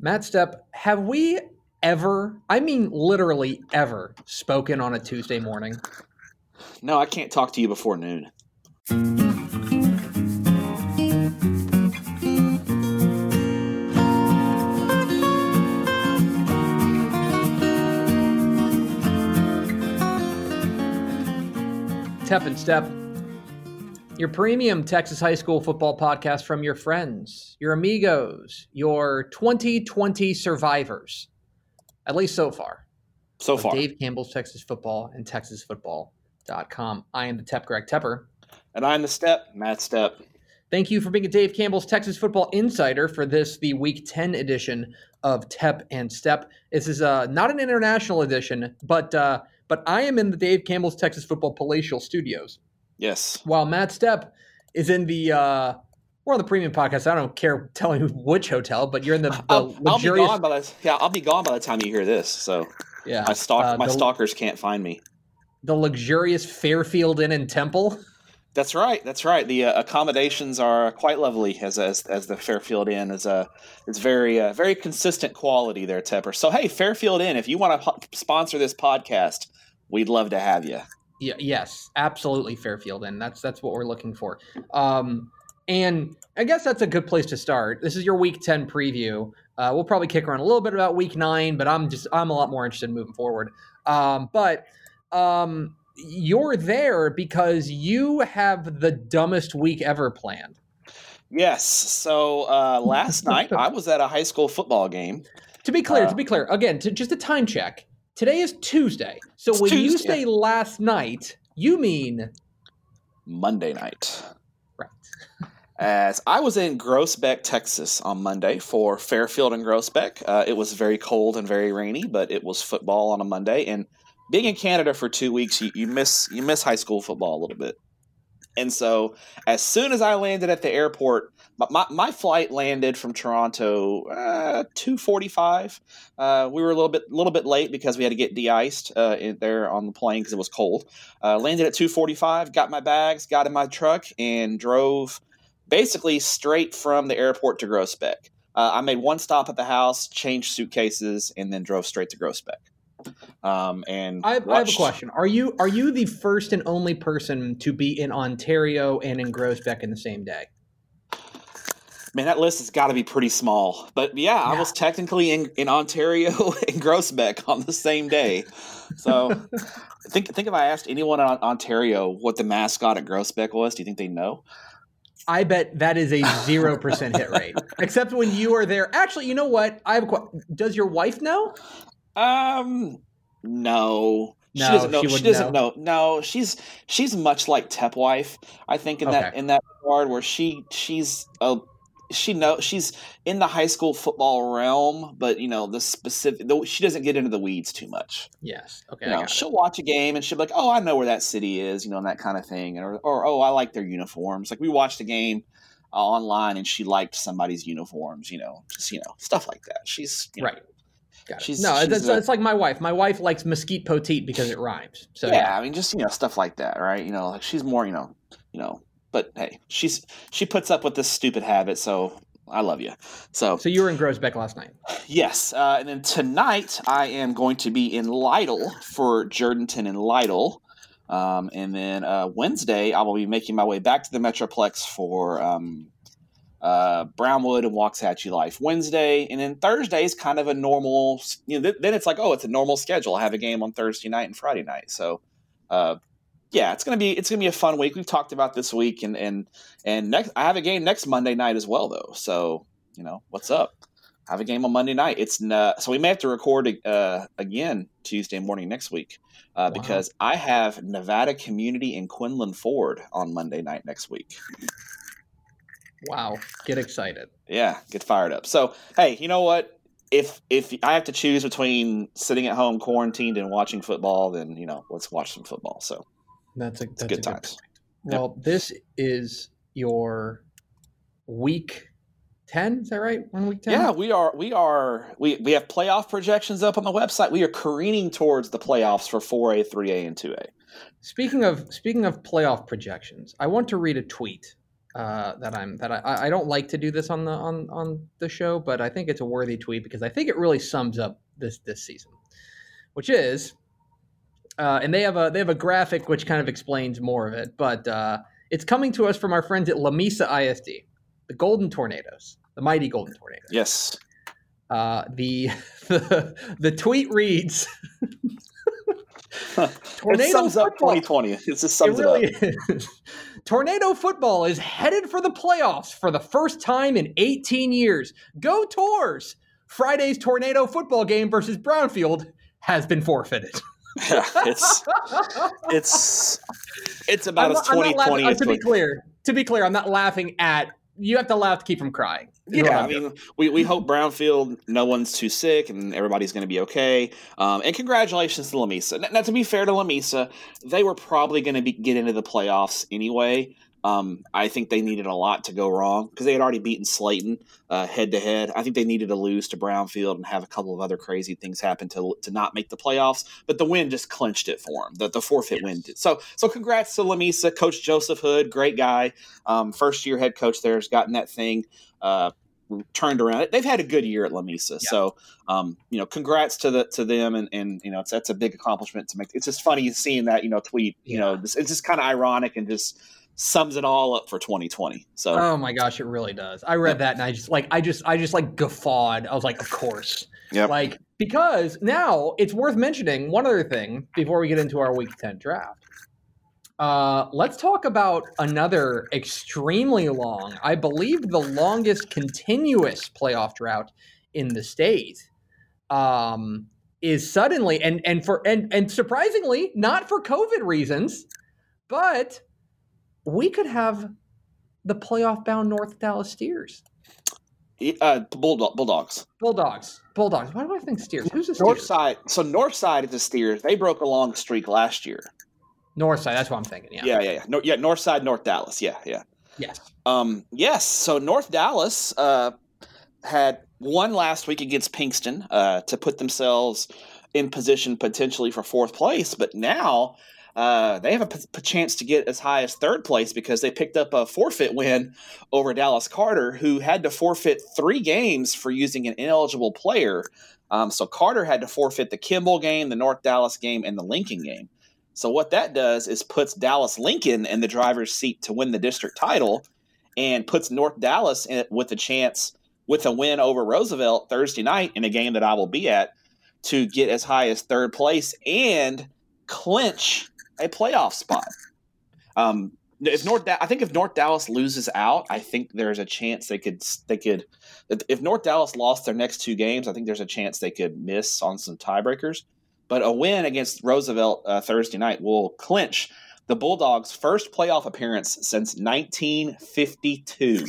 Matt Stepp, have we ever, I mean literally ever, spoken on a Tuesday morning? No, I can't talk to you before noon. Tep and Step, your premium Texas high school football podcast from your friends, your amigos, your 2020 survivors, at least so far. So far. Dave Campbell's Texas Football and TexasFootball.com. I am the Tep Greg Tepper. And I'm the Step, Matt Stepp. Thank you for being a Dave Campbell's Texas Football Insider for this, the Week 10 edition of Tep and Step. This is uh, not an international edition, but uh, but I am in the Dave Campbell's Texas Football Palatial Studios, Yes. while Matt Stepp is in the. Uh, we're on the premium podcast. I don't care telling you which hotel, but you're in the, the I'll, I'll be gone by the yeah, I'll be gone by the time you hear this. So yeah, my stalk uh, my the, stalkers can't find me. the luxurious Fairfield Inn and Temple. That's right. That's right. The uh, accommodations are quite lovely, as as, as the Fairfield Inn is a it's very uh, very consistent quality there, Tepper. So hey, Fairfield Inn, if you want to po- sponsor this podcast, we'd love to have you. Yeah, yes, absolutely Fairfield, and that's that's what we're looking for. Um, and I guess that's a good place to start. This is your Week Ten preview. Uh, we'll probably kick around a little bit about Week Nine, but I'm just I'm a lot more interested in moving forward. Um, but um, you're there because you have the dumbest week ever planned. Yes. So uh, last night I was at a high school football game. To be clear, Uh, to be clear, again, to, just a time check. Today is Tuesday, so It's when you say last night, you mean Monday night. right. As I was in Groesbeck, Texas on Monday for Fairfield and Groesbeck. Uh, it was very cold and very rainy, but it was football on a Monday. And being in Canada for two weeks, you, you miss you miss high school football a little bit. And so, as soon as I landed at the airport, my, my, my flight landed from Toronto uh, two forty five. Uh, we were a little bit little bit late because we had to get de-iced uh, in, there on the plane because it was cold. Uh, landed at two forty five. Got my bags, got in my truck, and drove basically straight from the airport to Groesbeck. Uh, I made one stop at the house, changed suitcases, and then drove straight to Groesbeck. Um, and I, I have a question. Are you are you the first and only person to be in Ontario and in Groesbeck in the same day? Man, that list has got to be pretty small. But yeah, I was technically in, in Ontario and Groesbeck on the same day. So think think if I asked anyone in Ontario what the mascot at Groesbeck was, do you think they know? I bet that is a zero percent hit rate. Except when you are there. Actually, you know what? I have a question. Does your wife know? Um, no. She doesn't know. she She, doesn't know. No, she's she's much like Tep wife. I think in that Okay. in that regard where she she's a she know she's in the high school football realm, but you know the specific. The, she doesn't get into the weeds too much. Yes. Okay. You know, she'll watch a game and she'll be like, "Oh, I know where that city is," you know, and that kind of thing, or, or "Oh, I like their uniforms." Like we watched a game uh, online and she liked somebody's uniforms, you know, just you know stuff like that. She's you know, Right. Got it. She's- no, she's it's, a- it's like my wife. My wife likes mesquite poteet because it rhymes. So yeah, I mean, just you know, stuff like that, right? You know, like she's more, you know, you know. But hey, she's she puts up with this stupid habit, so I love you. So So you were in Groesbeck last night. yes, uh, and then tonight I am going to be in Lytle for Jourdanton and Lytle, um, and then uh, Wednesday I will be making my way back to the Metroplex for um, uh, Brownwood and Waxahachie Life Wednesday, and then Thursday is kind of a normal. You know, th- then it's like, oh, it's a normal schedule. I have a game on Thursday night and Friday night, so. Yeah, it's gonna be it's gonna be a fun week. We've talked about this week, and and and next I have a game next Monday night as well, though. So you know what's up. I have a game on Monday night. It's uh, so we may have to record uh, again Tuesday morning next week uh, Wow. because I have Nevada Community and Quinlan Ford on Monday night next week. Wow. Get excited. Yeah, get fired up. So hey, you know what? If if I have to choose between sitting at home quarantined and watching football, then you know let's watch some football. So That's a that's good a times. Good well, this is your week ten. Is that right? We're week ten. Yeah, we are. We are. We we have playoff projections up on the website. We are careening towards the playoffs for four A, three A, and two A. Speaking of speaking of playoff projections, I want to read a tweet uh, that I'm that I, I don't like to do this on the on on the show, but I think it's a worthy tweet because I think it really sums up this this season, which is, uh, and they have a they have a graphic which kind of explains more of it, but uh, it's coming to us from our friends at Lamesa ISD, the Golden Tornadoes, the mighty Golden Tornadoes. Yes. Uh, the, the the tweet reads. Tornado sums football. up 2020. It just sums it, really it up. Tornado football is headed for the playoffs for the first time in 18 years. Go Tours! Friday's tornado football game versus Brownfield has been forfeited. yeah, it's it's it's about as 2020 uh, to be clear. To be clear, I'm not laughing at you have to laugh to keep from crying. Yeah, I mean, we, we hope Brownfield, no one's too sick, and everybody's going to be okay. Um, and congratulations to Lamesa. Now, now, to be fair to Lamesa, they were probably going to get into the playoffs anyway. Um, I think they needed a lot to go wrong because they had already beaten Slaton head to head. I think they needed to lose to Brownfield and have a couple of other crazy things happen to to not make the playoffs. But the win just clinched it for them. The, the forfeit yes. win did. So so congrats to Lamesa, Coach Joseph Hood, great guy, um, first year head coach there has gotten that thing. Uh, turned around. They've had a good year at Lamesa, yeah. so um, you know, congrats to the to them, and and you know, it's that's a big accomplishment to make. It's just funny seeing that you know tweet. You yeah. know, this, it's just kind of ironic and just sums it all up for 2020. So Oh my gosh, it really does. I read that and I just like I just I just like guffawed. I was like, of course. Yeah. Like because now it's worth mentioning one other thing before we get into our week 10 draft. Uh, let's talk about another extremely long, I believe the longest continuous playoff drought in the state. Um, is suddenly and and for and and surprisingly not for COVID reasons, but we could have the playoff bound North Dallas Steers. Uh, Bulldog, Bulldogs. Bulldogs. Bulldogs. Why do I think Steers? Who's the Steers? North side. So North side is the Steers. They broke a long streak last year. North side. That's what I'm thinking. Yeah. Yeah, yeah, yeah. No, yeah. North side, North Dallas. Yeah, yeah. Yes. Um. Yes. So North Dallas uh, had won last week against Pinkston uh, to put themselves in position potentially for fourth place, but now uh, they have a chance to get as high as third place because they picked up a forfeit win over Dallas Carter, who had to forfeit three games for using an ineligible player. Um, so Carter had to forfeit the Kimball game, the North Dallas game, and the Lincoln game. So what that does is puts Dallas Lincoln in the driver's seat to win the district title, and puts North Dallas in, with a chance with a win over Roosevelt Thursday night in a game that I will be at to get as high as third place and clinch a playoff spot. Um, if North, da- I think if North Dallas loses out, I think there's a chance they could they could. If North Dallas lost their next two games, I think there's a chance they could miss on some tiebreakers. But a win against Roosevelt uh, Thursday night will clinch the Bulldogs' first playoff appearance since 1952.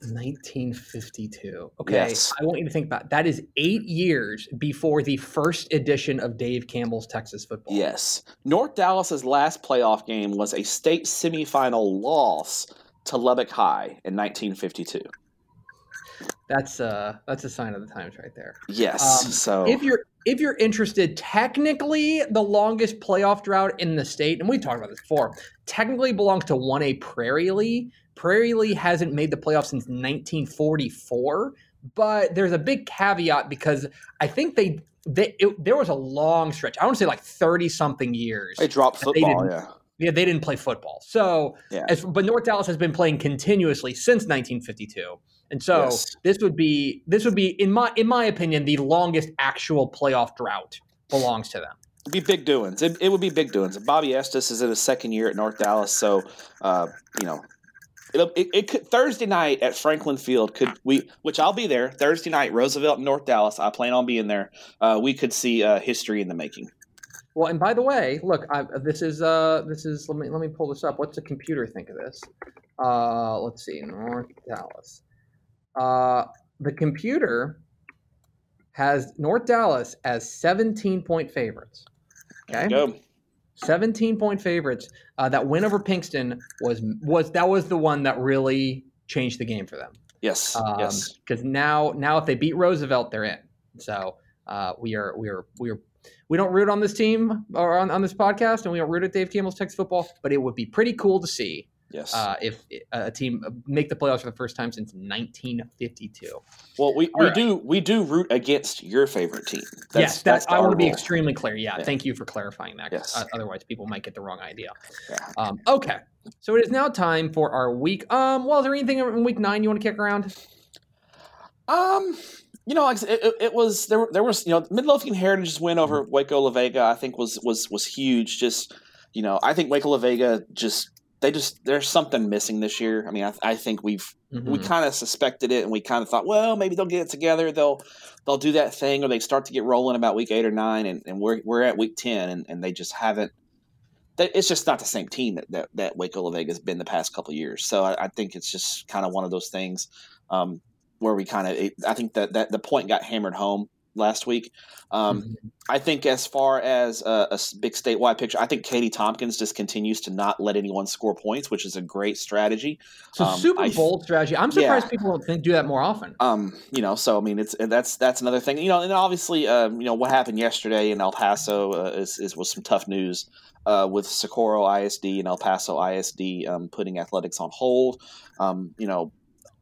1952. Okay. Yes. I want you to think about that is eight years before the first edition of Dave Campbell's Texas football. Yes. North Dallas's last playoff game was a state semifinal loss to Lubbock High in 1952. That's uh that's a sign of the times right there. Yes. Um, so if you're if you're interested, technically the longest playoff drought in the state, and we talked about this before, technically belongs to 1A Prairie Lee, Prairie Lee hasn't made the playoffs since 1944, but there's a big caveat because I think they, they it, there was a long stretch. I want to say like 30 something years. They dropped football, they yeah. Yeah, they didn't play football. So, yeah. as, but North Dallas has been playing continuously since 1952, and so yes. this would be this would be in my in my opinion the longest actual playoff drought belongs to them. It'd be big doings. It, it would be big doings. Bobby Estes is in his second year at North Dallas, so uh, you know it, it, could Thursday night at Franklin Field could we, which I'll be there Thursday night, Roosevelt, North Dallas. I plan on being there. Uh, we could see uh, history in the making. Well, and by the way, look, I, this is uh, this is let me let me pull this up. What's the computer think of this? Uh, let's see, North Dallas. Uh, the computer has North Dallas as 17 point favorites. Okay. 17 point favorites. Uh, that win over Pinkston was was that was the one that really changed the game for them. Yes. Um, yes. Because now now if they beat Roosevelt, they're in. So uh, we are we are we are we don't root on this team or on, on this podcast, and we don't root at Dave Campbell's Texas football, but it would be pretty cool to see Yes. Uh, if a team make the playoffs for the first time since 1952. Well, we, we right. do we do root against your favorite team. That's, yes, that's, that's I want to be extremely clear. Yeah, yeah, thank you for clarifying that. Yes. otherwise, people might get the wrong idea. Yeah. Um, okay, so it is now time for our week. Um, well, is there anything in week nine you want to kick around? Um, you know, it, it, it, was there. There was you know Midlothian Heritage's win over mm-hmm. Waco La Vega. I think was was was huge. Just you know, I think Waco La Vega just they just there's something missing this year. I mean, I, I think we've mm-hmm. we kind of suspected it, and we kind of thought, well, maybe they'll get it together. They'll they'll do that thing, or they start to get rolling about week eight or nine, and, and we're we're at week ten, and, and they just haven't. They, it's just not the same team that, that, that Waco La Vega has been the past couple years. So I, I think it's just kind of one of those things um, where we kind of. I think that that the point got hammered home last week. Um, mm-hmm. I think as far as a, a, big statewide picture, I think Katy Tompkins just continues to not let anyone score points, which is a great strategy. So um, super bold strategy. I'm surprised yeah. people don't think, do that more often. Um, you know, so I mean, it's that's that's another thing. You know, and obviously, uh, you know, what happened yesterday in El Paso uh, is, is was some tough news. Uh, with Socorro ISD and El Paso ISD um, putting athletics on hold, um, you know,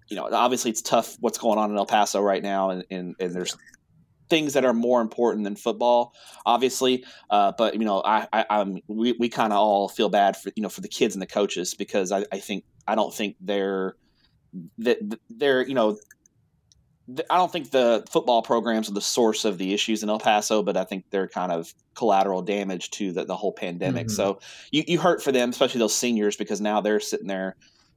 you know, obviously it's tough what's going on in El Paso right now, and, and, and there's things that are more important than football, obviously. Uh, but you know, I, I I'm we, we kind of all feel bad for you know for the kids and the coaches because I, I think I don't think they're that they're you know I don't think the football programs are the source of the issues in El Paso, but I think they're kind of collateral damage to the, the whole pandemic. Mm-hmm. So you, you hurt for them, especially those seniors, because now they're sitting there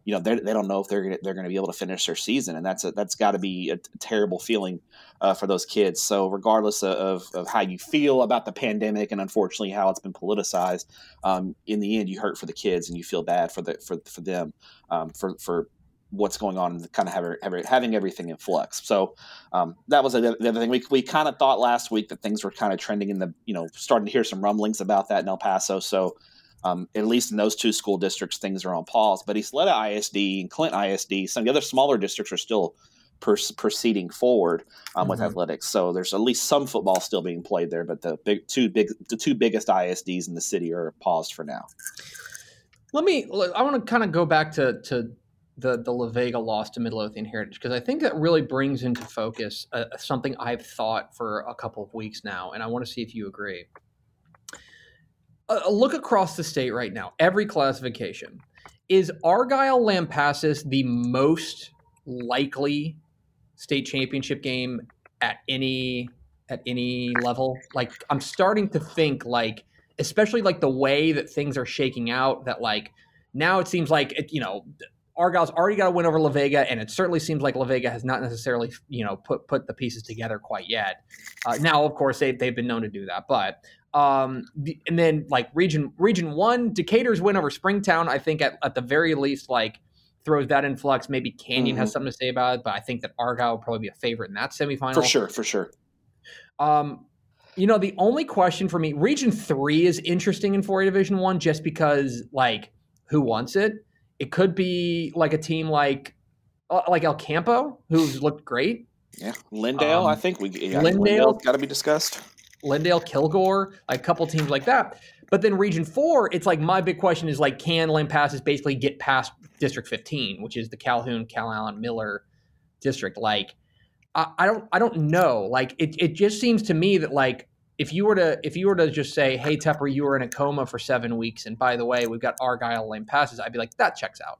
you know they don't know if they're gonna, they're going to be able to finish their season, and that's a, that's got to be a, terrible feeling uh, for those kids. So regardless of, of how you feel about the pandemic and unfortunately how it's been politicized, um, in the end you hurt for the kids and you feel bad for the for, for them um, for for what's going on and kind of have, having everything in flux. So um, that was the other thing. We, we kind of thought last week that things were kind of trending in the, you know, starting to hear some rumblings about that in El Paso. So um, at least in those two school districts, things are on pause. But Ysleta ISD and Clint ISD, some of the other smaller districts are still proceeding forward um, mm-hmm. with athletics. So there's at least some football still being played there, but the big two big the two biggest ISDs in the city are paused for now. Let me. I want to kind of go back to to the the La Vega loss to Midlothian Heritage because I think that really brings into focus uh, something I've thought for a couple of weeks now, and I want to see if you agree look across the state right now, every classification. Is Argyle Lampasas the most likely state championship game at any at any level? Like I'm starting to think like especially like the way that things are shaking out that like now it seems like it, you know Argyle's already got a win over La Vega, and it certainly seems like La Vega has not necessarily, you know, put put the pieces together quite yet. Uh, now, of course, they they've been known to do that, but um, the, and then like region region one, Decatur's win over Springtown, I think at, at the very least like throws that in flux. Maybe Canyon mm-hmm. has something to say about it, but I think that Argyle will probably be a favorite in that semifinal for sure, for sure. Um, you know, the only question for me, Region Three is interesting in 4A Division One, just because like who wants it? It could be like a team like uh, like El Campo, who's looked great. Yeah, Lindale. Um, I think we yeah, Lindale got to be discussed. Lindale, Kilgore, a couple teams like that. But then Region Four, it's like my big question is like, can Lampasas basically get past District 15, which is the Calhoun, Calallen, Miller district? Like, I, I don't, I don't know. Like, it, it just seems to me that like if you were to if you were to just say, "Hey Tepper, you were in a coma for seven weeks, and by the way, we've got Argyle Lampasas," I'd be like, that checks out.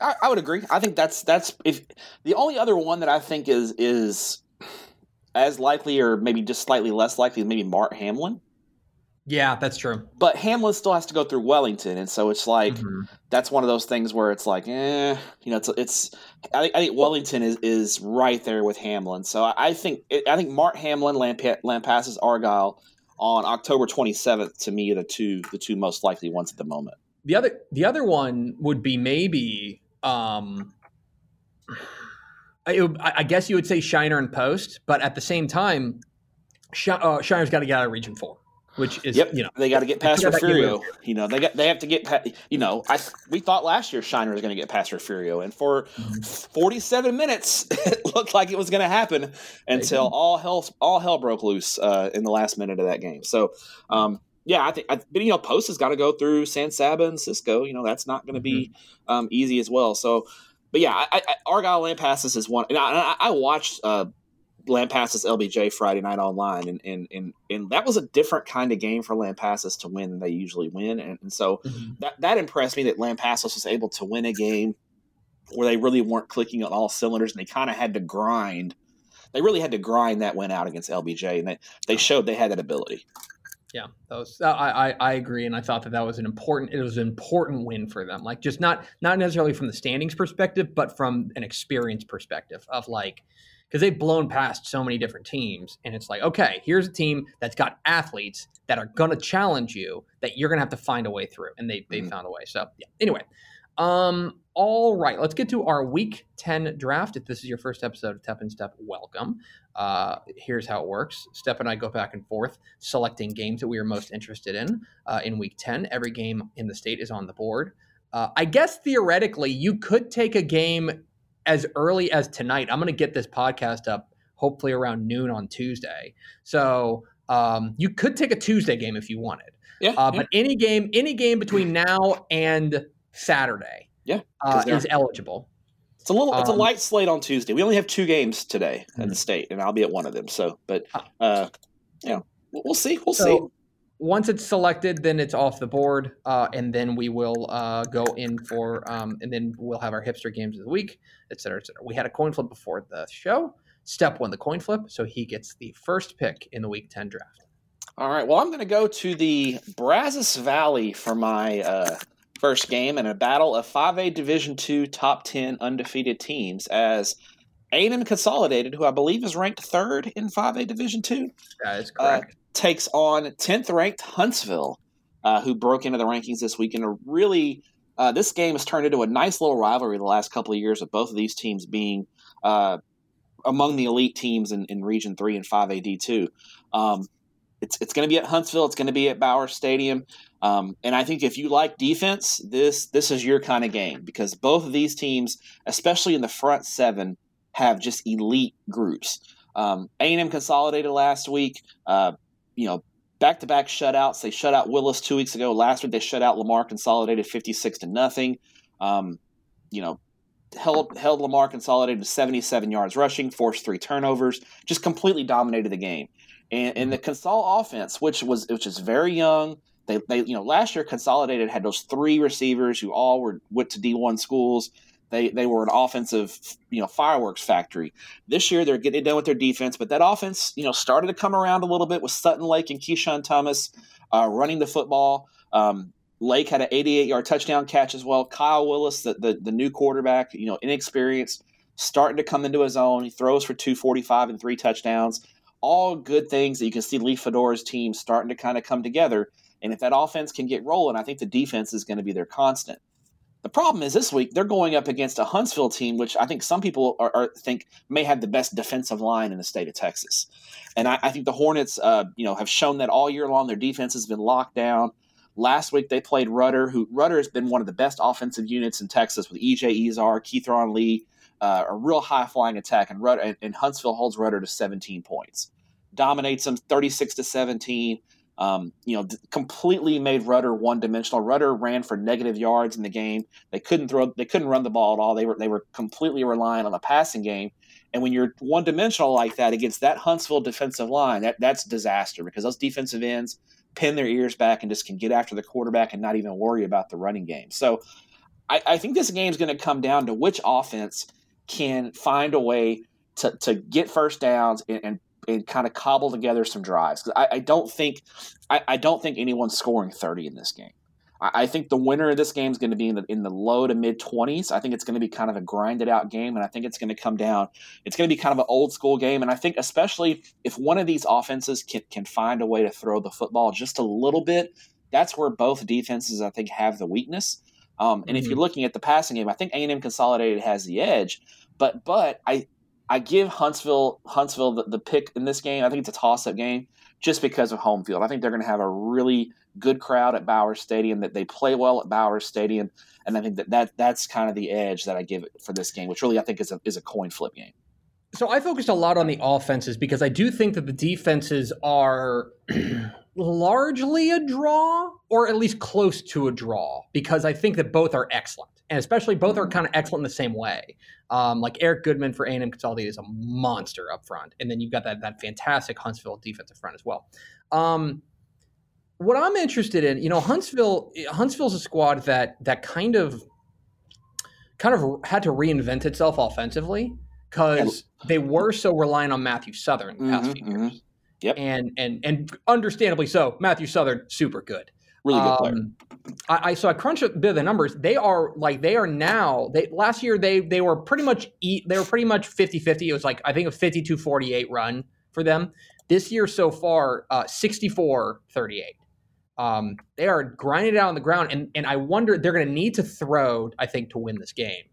I, I, would agree. I think that's that's if the only other one that I think is is as likely or maybe just slightly less likely maybe Mart Hamlin. Yeah, that's true. But Hamlin still has to go through Wellington, and so it's like mm-hmm. that's one of those things where it's like, eh, you know, it's it's. I think, I think Wellington is is right there with Hamlin, so I, I think I think Mart Hamlin, Lamp- Lampasas, Argyle on October twenty seventh to me the two the two most likely ones at the moment. The other the other one would be maybe um, I, I guess you would say Shiner and Post, but at the same time, Sh- uh, Shiner's got to get out of Region Four, which is yep. you know they got to get past Refugio. You know they got they have to get past, you know I we thought last year Shiner was going to get past Refugio, and for mm-hmm. 47 minutes it looked like it was going to happen until all hell all hell broke loose uh, in the last minute of that game. So. Um, yeah, I think, I, but you know, Post has got to go through San Saba and Cisco. You know, that's not going to mm-hmm. be um, easy as well. So, but yeah, I, I, Argyle Lampasas is one. And I, I watched uh, Lampasas LBJ Friday night online, and, and and and that was a different kind of game for Lampasas to win than they usually win, and, and so mm-hmm. that that impressed me that Lampasas was able to win a game where they really weren't clicking on all cylinders, and they kind of had to grind. They really had to grind that win out against LBJ, and they they showed they had that ability. Yeah, that was I, I, I agree, and I thought that that was an important it was an important win for them. Like just not not necessarily from the standings perspective, but from an experience perspective of like because they've blown past so many different teams, and it's like okay, here's a team that's got athletes that are going to challenge you that you're going to have to find a way through, and they they mm-hmm. found a way. So yeah. Anyway, um, all right, let's get to our week 10 draft. If this is your first episode of Tep and Step, welcome. Uh, here's how it works Step and I go back and forth selecting games that we are most interested in uh, in week 10. Every game in the state is on the board. Uh, I guess theoretically, you could take a game as early as tonight. I'm going to get this podcast up hopefully around noon on Tuesday. So um, you could take a Tuesday game if you wanted. Yeah, uh, yeah. But any game, any game between now and Saturday yeah, uh, is eligible. It's a little. It's um, a light slate on Tuesday. We only have two games today mm-hmm. at the state, and I'll be at one of them. So, but uh, uh you know, we'll see. We'll so, see. Once it's selected, then it's off the board, uh, and then we will uh, go in for, um, and then we'll have our hipster games of the week, et cetera, et cetera. We had a coin flip before the show. Step won the coin flip, so he gets the first pick in the week ten draft. All right. Well, I'm going to go to the Brazos Valley for my uh, first game in a battle of 5A Division II top 10 undefeated teams as A&M Consolidated, who I believe is ranked third in 5A Division II. That is uh, correct. Uh, takes on 10th ranked Huntsville, uh, who broke into the rankings this week in a really uh, this game has turned into a nice little rivalry the last couple of years of both of these teams being uh, among the elite teams in, in Region 3 and 5A D2. Um, it's, it's going to be at Huntsville. It's going to be at Bauer Stadium. Um, and I think if you like defense, this this is your kind of game because both of these teams, especially in the front seven, have just elite groups. Um, A&M consolidated last week. Uh, you know, back to back shutouts. They shut out Willis two weeks ago. Last week they shut out Lamar consolidated fifty six to nothing. Um, you know, held held Lamar consolidated to seventy seven yards rushing, forced three turnovers, just completely dominated the game. And, and the Consol offense, which was which is very young they, they, you know, last year Consolidated had those three receivers who all were went to D1 schools. They they were an offensive, you know, fireworks factory. This year they're getting done with their defense, but that offense, you know, started to come around a little bit with Sutton Lake and Keyshawn Thomas uh, running the football. Um, Lake had an 88 yard touchdown catch as well. Kyle Willis, the, the, the new quarterback, you know, inexperienced, starting to come into his own. He throws for 245 and three touchdowns. All good things that you can see Lee Fedora's team starting to kind of come together. And if that offense can get rolling, I think the defense is going to be their constant. The problem is this week they're going up against a Huntsville team, which I think some people are, are think may have the best defensive line in the state of Texas, and I, I think the Hornets, uh, you know, have shown that all year long. Their defense has been locked down. Last week they played Rudder, who Rudder has been one of the best offensive units in Texas with EJ Ezar, Keithron Lee, uh, a real high flying attack, and Rudder and, and Huntsville holds Rudder to 17 points, dominates them 36 to 17. Um, you know, completely made Rudder one dimensional. Rudder ran for negative yards in the game. They couldn't throw, they couldn't run the ball at all. They were they were completely reliant on the passing game. And when you're one dimensional like that against that Huntsville defensive line, that that's disaster because those defensive ends pin their ears back and just can get after the quarterback and not even worry about the running game. So I, I think this game is going to come down to which offense can find a way to, to get first downs and, and and kind of cobble together some drives. Because I, I, don't think I, I, don't think anyone's scoring thirty in this game. I, I think the winner of this game is going to be in the in the low to mid twenties. I think it's going to be kind of a grinded out game, and I think it's going to come down. It's going to be kind of an old school game, and I think especially if one of these offenses can can find a way to throw the football just a little bit, that's where both defenses I think have the weakness. Um, and mm-hmm. if you're looking at the passing game, I think A&M Consolidated has the edge. But but I I give Huntsville Huntsville the, the pick in this game. I think it's a toss up game just because of home field. I think they're going to have a really good crowd at Bauer Stadium. That they play well at Bauer Stadium, and I think that, that that's kind of the edge that I give it for this game, which really I think is a is a coin flip game. So I focused a lot on the offenses because I do think that the defenses are largely a draw, or at least close to a draw, because I think that both are excellent, and especially both are kind of excellent in the same way. Um, like Eric Goodman for A&M Consolidated is a monster up front, and then you've got that that fantastic Huntsville defensive front as well. Um, what I'm interested in, you know, Huntsville Huntsville's a squad that that kind of kind of had to reinvent itself offensively because they were so reliant on Matthew Southern the past Mhm, few mhm. years. Yep. And and and understandably so. Matthew Southern, super good. Really good player. Um, I, I so I crunched a bit of the numbers. They are like they are now. They last year they they were pretty much eat. They were pretty much 50-50. It was like I think a 52-48 run for them. This year so far, uh, 64-38. Um, they are grinding it out on the ground, and and I wonder they're going to need to throw. I think to win this game.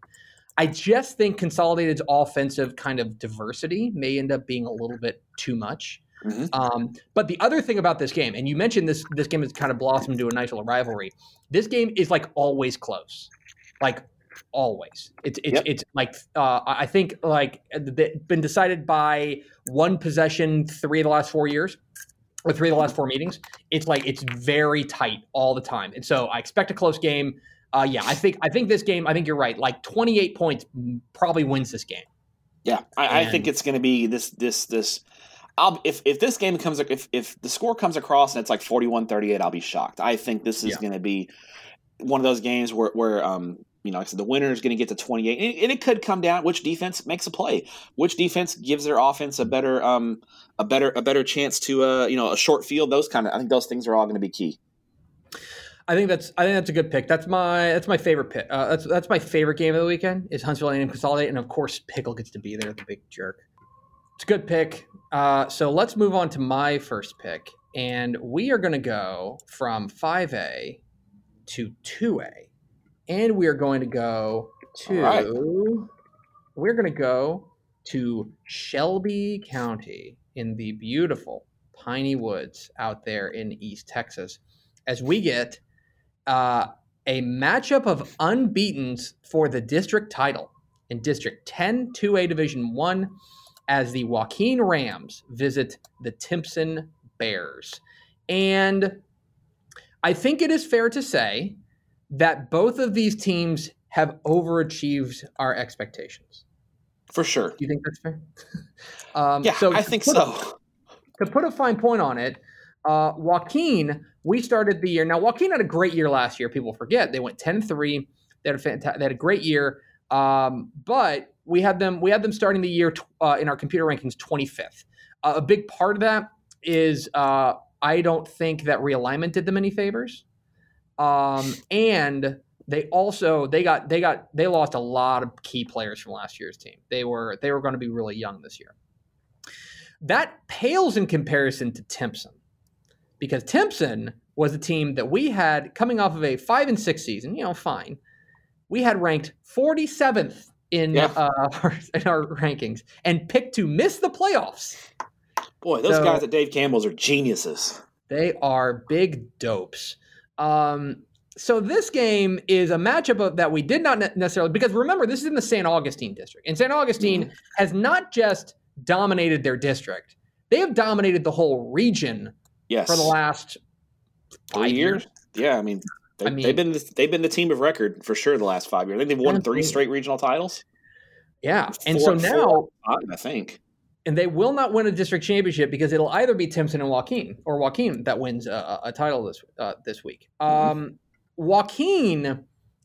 I just think Consolidated's offensive kind of diversity may end up being a little bit too much. Mhm. Um, but the other thing about this game, and you mentioned this, this game has kind of blossomed into a nice little rivalry. This game is like always close, like always. It's it's Yep. it's like uh, I think like been decided by one possession three of the last four years, or three of the last four meetings. It's like it's very tight all the time, and so I expect a close game. Uh, yeah, I think I think this game. I think you're right. Like 28 points probably wins this game. Yeah, I, I think it's going to be this this this. I'll if if this game comes if if the score comes across and it's like 41-38, I'll be shocked. I think this is Yeah. going to be one of those games where where um you know like I said the winner is going to get to 28 and it, and it could come down which defense makes a play, which defense gives their offense a better um a better a better chance to uh you know a short field those kind of I think those things are all going to be key. I think that's I think that's a good pick. That's my that's my favorite pick. Uh, that's that's my favorite game of the weekend is Huntsville A&M Consolidate, and of course Pickle gets to be there, the big jerk. A good pick. Uh, so let's move on to my first pick, and we are going to go from five A to two A, and we are going to go to right. we're going to go to Shelby County in the beautiful piney woods out there in East Texas, as we get uh, a matchup of unbeatens for the district title in District 10, 2A Division 1, as the Joaquin Rams visit the Timpson Bears. And I think it is fair to say that both of these teams have overachieved our expectations. For sure. Do you think that's fair? um, Yeah, I think put a- so. to put a fine point on it, uh, Joaquin, we started the year. Now, Joaquin had a great year last year. People forget they went 10 3. They had a fanta- they had a great year. Um, but we had them we had them starting the year uh, in our computer rankings 25th. Uh, a big part of that is uh, I don't think that realignment did them any favors. Um, and they also they got they got they lost a lot of key players from last year's team. They were they were going to be really young this year. That pales in comparison to Timpson, because Timpson was a team that we had coming off of a five and six season. You know, fine. We had ranked 47th in Yeah. uh, our, in our rankings and picked to miss the playoffs. Boy, those So- guys at Dave Campbell's are geniuses. They are big dopes. Um, so this game is a matchup of, that we did not necessarily because remember this is in the San Augustine district, and San Augustine has not just dominated their district; they have dominated the whole region Yes. for the last five years? Yeah, I mean, they, I mean- they've been the, they've been the team of record for sure the last five years. I think they've won three straight regional titles. Yeah, and Four- so four now, five, I think. and they will not win a district championship because it'll either be Timpson and Joaquin or Joaquin that wins a, a title this uh, this week. Mhm. Um, Joaquin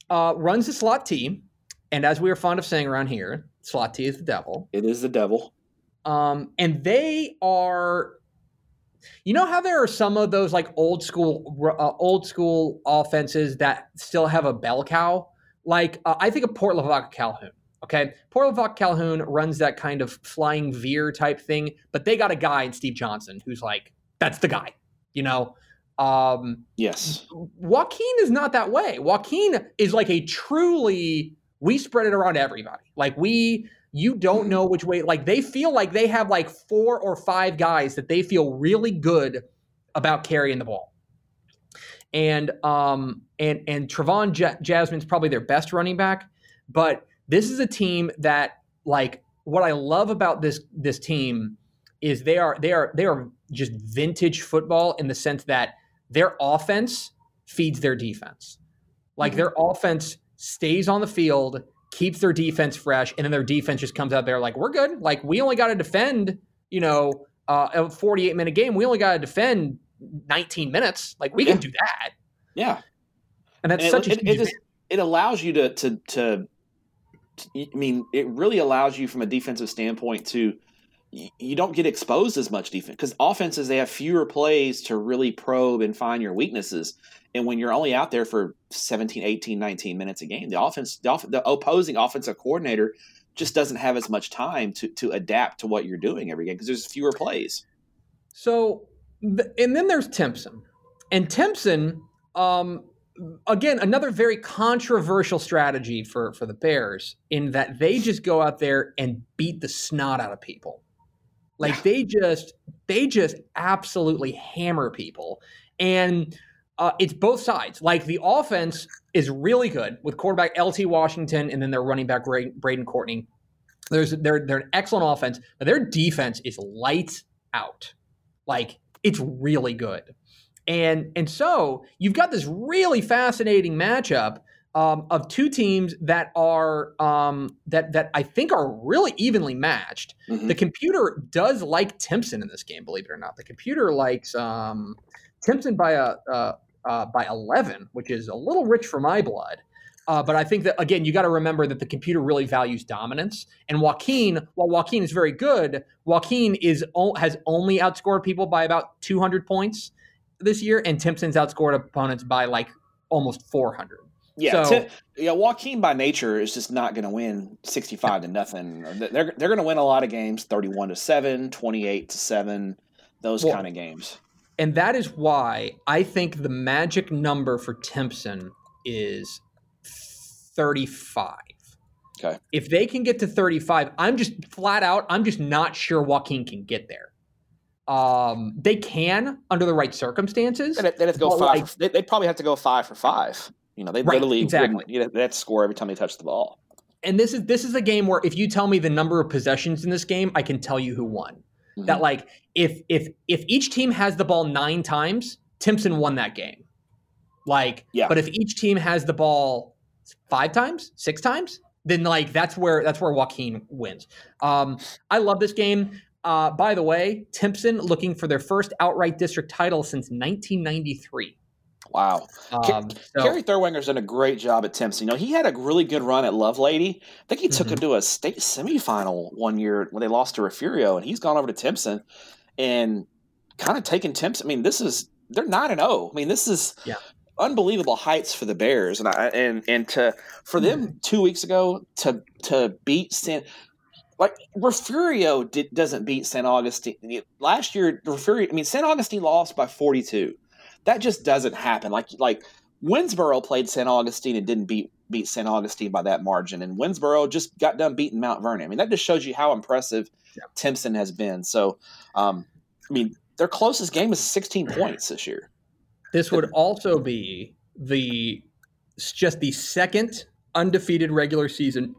uh, runs the slot T, and as we are fond of saying around here, slot T is the devil. It is the devil. Um, and they are, you know how there are some of those like old school uh, old school offenses that still have a bell cow. Like uh, I think of Port Lavaca Calhoun. Okay, Port Lavaca Calhoun runs that kind of flying veer type thing, but they got a guy in Steve Johnson who's like that's the guy. You know, um, Yes. Joaquin is not that way. Joaquin is like a truly we spread it around everybody. Like we you don't know which way like they feel like they have like four or five guys that they feel really good about carrying the ball. And um and and Travon Ja- Jasmine's probably their best running back, but this is a team that like what I love about this this team is they are they are they are just vintage football in the sense that their offense feeds their defense. Like mm-hmm. their offense stays on the field, keeps their defense fresh, and then their defense just comes out there like we're good. Like we only got to defend, you know, uh, a 48 minute game. We only got to defend 19 minutes. Like we yeah. can do that. Yeah, and that's and such it, a it, it, it allows you to to to. I mean, it really allows you from a defensive standpoint to you don't get exposed as much defense because offenses they have fewer plays to really probe and find your weaknesses. And when you're only out there for 17 18 19 minutes a game the offense the, the opposing offensive coordinator just doesn't have as much time to to adapt to what you're doing every game because there's fewer plays. So and then there's timpson and timpson um, again another very controversial strategy for for the bears in that they just go out there and beat the snot out of people like yeah. they just they just absolutely hammer people, and uh, it's both sides. Like the offense is really good with quarterback LT Washington, and then their running back Braden Courtney. There's they're they're an excellent offense, but their defense is lights out. Like it's really good. And and so you've got this really fascinating matchup um, of two teams that are um, that that I think are really evenly matched. Mm-hmm. The computer does like Timpson in this game, believe it or not. The computer likes um, Timpson by a uh, uh, by eleven, which is a little rich for my blood. Uh, but I think that again, you got to remember that the computer really values dominance. And Joaquin, while Joaquin is very good, Joaquin is has only outscored people by about 200 points this year, and Timpson's outscored opponents by like almost 400. Yeah, so, yeah. Joaquin by nature is just not going to win sixty-five to nothing. They're they're going to win a lot of games, thirty-one to seven, 28 to seven, those well, kind of games. And that is why I think the magic number for Timpson is thirty-five. Okay. If they can get to thirty-five, I'm just flat out. I'm just not sure Joaquin can get there. Um, they can under the right circumstances. They'd, they'd have to go five. Like, for, they'd probably have to go five for five. You know, they right, literally exactly. You know, they score every time they touch the ball. And this is this is a game where if you tell me the number of possessions in this game, I can tell you who won. Mm-hmm. That like if if if each team has the ball nine times, Timpson won that game. Like, yeah. but if each team has the ball five times, six times, then like that's where that's where Joaquin wins. Um, I love this game. Uh, by the way, Timpson looking for their first outright district title since 1993. Wow. Um, so, Kerry Therwhanger's done a great job at Timpson. You know, he had a really good run at Lovelady. I think he took mm-hmm. him to a state semifinal one year when they lost to Refugio, and he's gone over to Timpson and kind of taken Timpson. I mean, this is they're nine and zero. Oh. I mean, this is yeah. unbelievable heights for the Bears, and I and and to for them mm-hmm. two weeks ago to to beat San like Refugio did, doesn't beat St. Augustine last year. Refugio, I mean, St. Augustine lost by forty two. That just doesn't happen. Like like Winnsboro played St. Augustine and didn't beat beat St. Augustine by that margin, and Winnsboro just got done beating Mount Vernon. I mean, that just shows you how impressive yeah. Timpson has been. So, um, I mean, their closest game is 16 points this year. This would also be the just the second undefeated regular season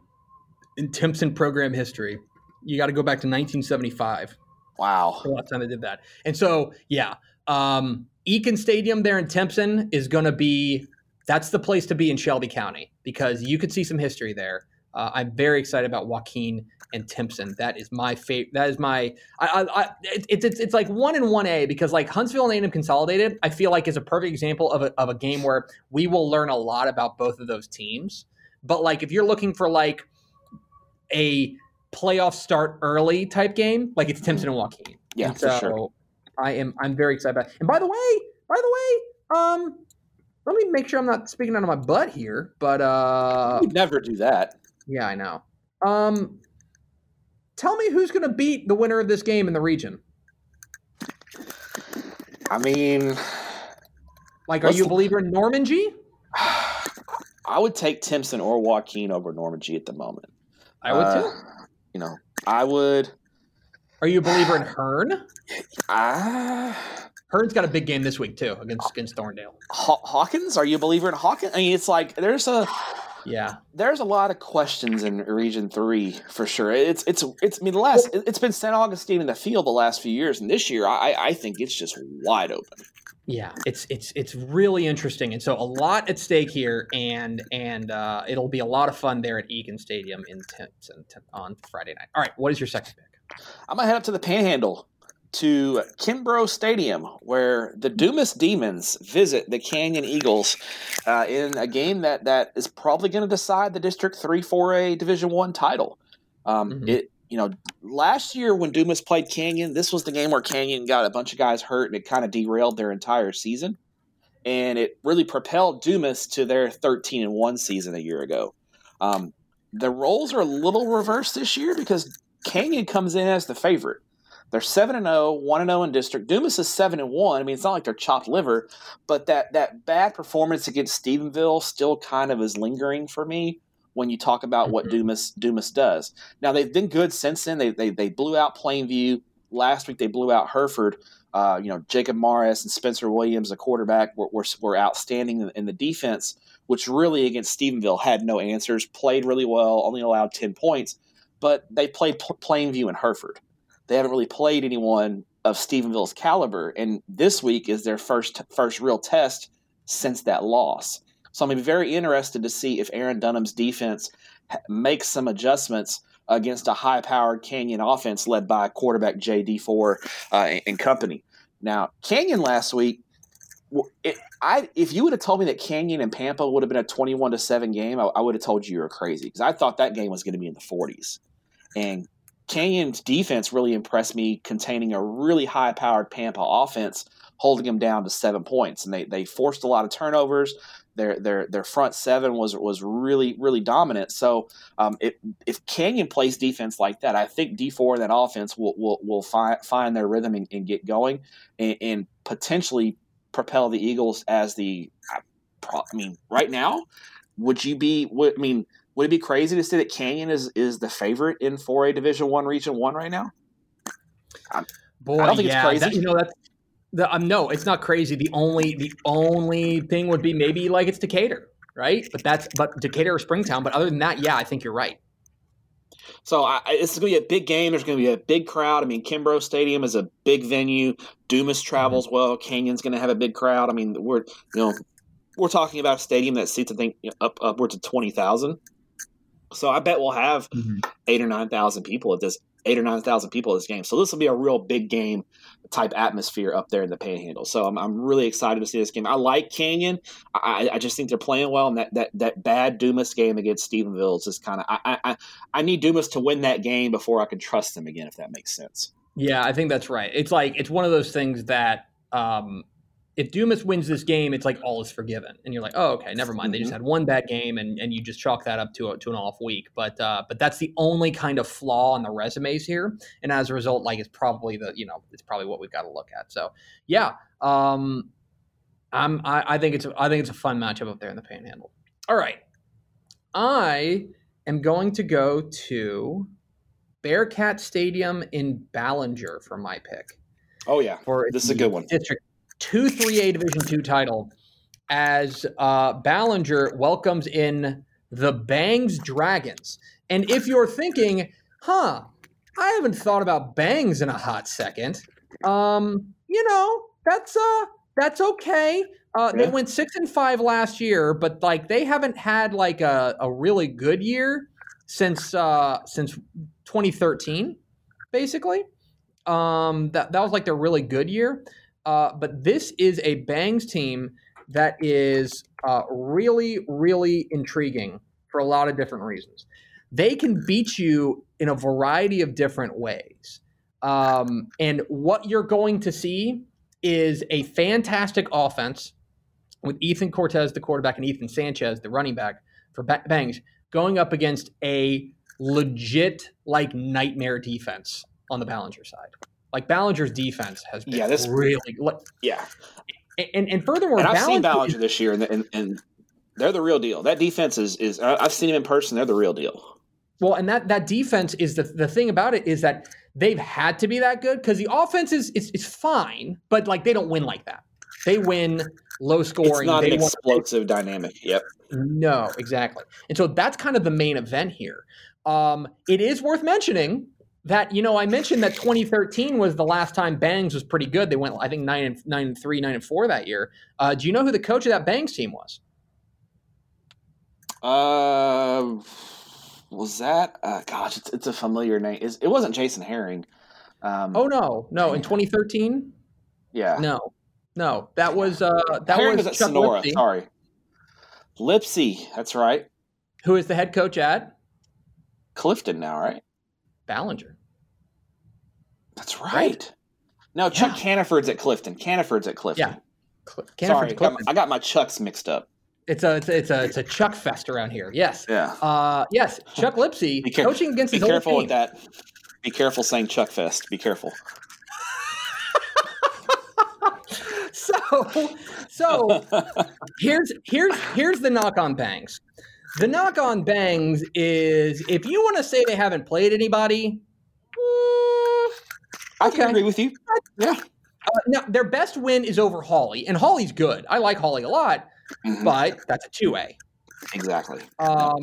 in Timpson program history. You got to go back to 1975. Wow, the last time they did that. And so, yeah, um, Eakin Stadium there in Timpson is going to be that's the place to be in Shelby County because you could see some history there. Uh, I'm very excited about Joaquin and Timpson. That is my favorite. That is my. I, I, I, it's it's it's like one and one A because like Huntsville and a Consolidated, I feel like is a perfect example of a of a game where we will learn a lot about both of those teams. But like if you're looking for like a playoff start early type game, like it's Timpson and Joaquin. Yeah, and so, for sure. I am I'm very excited about. It. And by the way, by the way, um, let me make sure I'm not speaking out of my butt here, but uh, never do that. Yeah, I know. Um, tell me who's going to beat the winner of this game in the region. I mean, like, are you a believer in Normangee? I would take Timpson or Joaquin over Normangee at the moment. I would uh, too. You know, I would. Are you a believer in Hearne? Ah. Uh, Hearne's got a big game this week too against against Thorndale. Haw- Hawkins, are you a believer in Hawkins? I mean, it's like there's a Yeah, there's a lot of questions in Region Three for sure. It's it's it's. I mean, the last it's been St. Augustine in the field the last few years, and this year I I think it's just wide open. Yeah, it's it's it's really interesting, and so a lot at stake here, and and uh, it'll be a lot of fun there at Egan Stadium in on Friday night. All right, what is your second pick? I'm gonna head up to the Panhandle to Kimbrough Stadium, where the Dumas Demons visit the Canyon Eagles uh, in a game that, that is probably going to decide the District Three Four A Division One title. Um, mm-hmm. It you know last year when Dumas played Canyon, this was the game where Canyon got a bunch of guys hurt and it kind of derailed their entire season, and it really propelled Dumas to their thirteen and one season a year ago. Um, the roles are a little reversed this year because Canyon comes in as the favorite. They're 7 and 0, 1 and 0 in district. Dumas is 7 and 1. I mean, it's not like they're chopped liver, but that that bad performance against Stephenville still kind of is lingering for me when you talk about what mm-hmm. Dumas Dumas does. Now they've been good since then. They they, they blew out Plainview last week. They blew out Hereford. Uh, you know Jacob Morris and Spencer Williams, the quarterback, were, were, were outstanding in, in the defense, which really against Stephenville had no answers. Played really well, only allowed ten points, but they played Plainview and Hereford they haven't really played anyone of Stephenville's caliber, and this week is their first first real test since that loss. So I'm very interested to see if Aaron Dunham's defense makes some adjustments against a high-powered Canyon offense led by quarterback JD4 uh, and company. Now, Canyon last week, it, I if you would have told me that Canyon and Pampa would have been a 21 to seven game, I, I would have told you you were crazy because I thought that game was going to be in the 40s. And Canyon's defense really impressed me, containing a really high powered Pampa offense, holding them down to seven points. And they, they forced a lot of turnovers. Their, their their front seven was was really really dominant. So um, if if Canyon plays defense like that, I think D four and that offense will will, will find find their rhythm and, and get going, and, and, potentially propel the Eagles as the. I mean, right now, would you be? I mean, would it be crazy to say that Canyon is is the favorite in 4A Division One Region One right now? I'm, Boy, I don't think yeah, it's crazy. That, you know that's the, um, no, it's not crazy. The only the only thing would be maybe like it's Decatur, right? But that's but Decatur or Springtown. But other than that, yeah, I think you're right. So I, this is going to be a big game. There's going to be a big crowd. I mean, Kimbrough Stadium is a big venue. Dumas travels mm-hmm. well. Canyon's going to have a big crowd. I mean, we're you know we're talking about a stadium that seats I think up upwards of twenty thousand. So I bet we'll have mm-hmm. eight or nine thousand people at this eight or nine thousand people at this game. So this will be a real big game type atmosphere up there in the Panhandle. So I'm, I'm really excited to see this game. I like Canyon. I, I just think they're playing well, and that that, that bad Dumas game against Stephenville is just kind of I, I I need Dumas to win that game before I can trust them again, if that makes sense. Yeah, I think that's right. It's like it's one of those things that um, if Dumas wins this game, it's like all is forgiven, and you're like, oh, okay, never mind. They just mm-hmm. had one bad game, and, and you just chalk that up to a, to an off week. But uh, but that's the only kind of flaw on the resumes here, and as a result, like it's probably the you know it's probably what we've got to look at. So yeah, um, I'm I, I think it's a, I think it's a fun matchup up there in the Panhandle. All right, I am going to go to Bearcat Stadium in Ballinger for my pick. Oh yeah, for this is a good one. District two 3A Division two title as uh, Ballinger welcomes in the Bangs Dragons. And if you're thinking, huh, I haven't thought about Bangs in a hot second, um, you know, that's uh that's okay. Uh, yeah. They went six and five last year, but like they haven't had like a, a really good year since uh, since 2013, basically. Um, that that was like their really good year. Uh, but this is a Bangs team that is uh, really, really intriguing for a lot of different reasons. They can beat you in a variety of different ways. Um, and what you're going to see is a fantastic offense with Ethan Cortez, the quarterback, and Ethan Sanchez, the running back for Bangs, going up against a legit, like, nightmare defense on the Ballinger side. Like Ballinger's defense has been yeah, this, really yeah. And and furthermore, and I've Ballinger seen Ballinger is, this year, and, and, and they're the real deal. That defense is is I've seen him in person. They're the real deal. Well, and that that defense is the the thing about it is that they've had to be that good because the offense is, is is fine, but like they don't win like that. They win low scoring. It's not They an explosive dynamic. Yep. No, exactly. And so that's kind of the main event here. Um, it is worth mentioning that you know I mentioned that 2013 was the last time Bangs was pretty good. They went I think nine and nine and three, nine and four that year. Uh, do you know who the coach of that Bangs team was? Uh, was that? Uh, gosh, it's, it's a familiar name. Is it wasn't Jason Herring? Um, Oh no, no, in 2013, yeah. no, no, that was uh, that Herring was was at Chuck Sonora. Lipsy, Sorry, Lipsy. That's right. who is the head coach at Clifton now, right? Ballinger. That's right. No, Chuck Caniford's at Clifton. Caniford's at Clifton. Yeah. Cl- Sorry, I got, Clifton. I got my Chucks mixed up. It's a it's a it's a, it's a Chuck fest around here. Yes. Yeah. Uh, yes, Chuck Lipsy care- coaching against Be his old careful team. with that. Be careful saying Chuck Fest. Be careful. so so here's here's here's the knock on bangs the knock on bangs is if you want to say they haven't played anybody mm, I can Okay. agree with you. Yeah. uh, now their best win is over holly and holly's good i like holly a lot Mhm. but that's a 2a Exactly. um,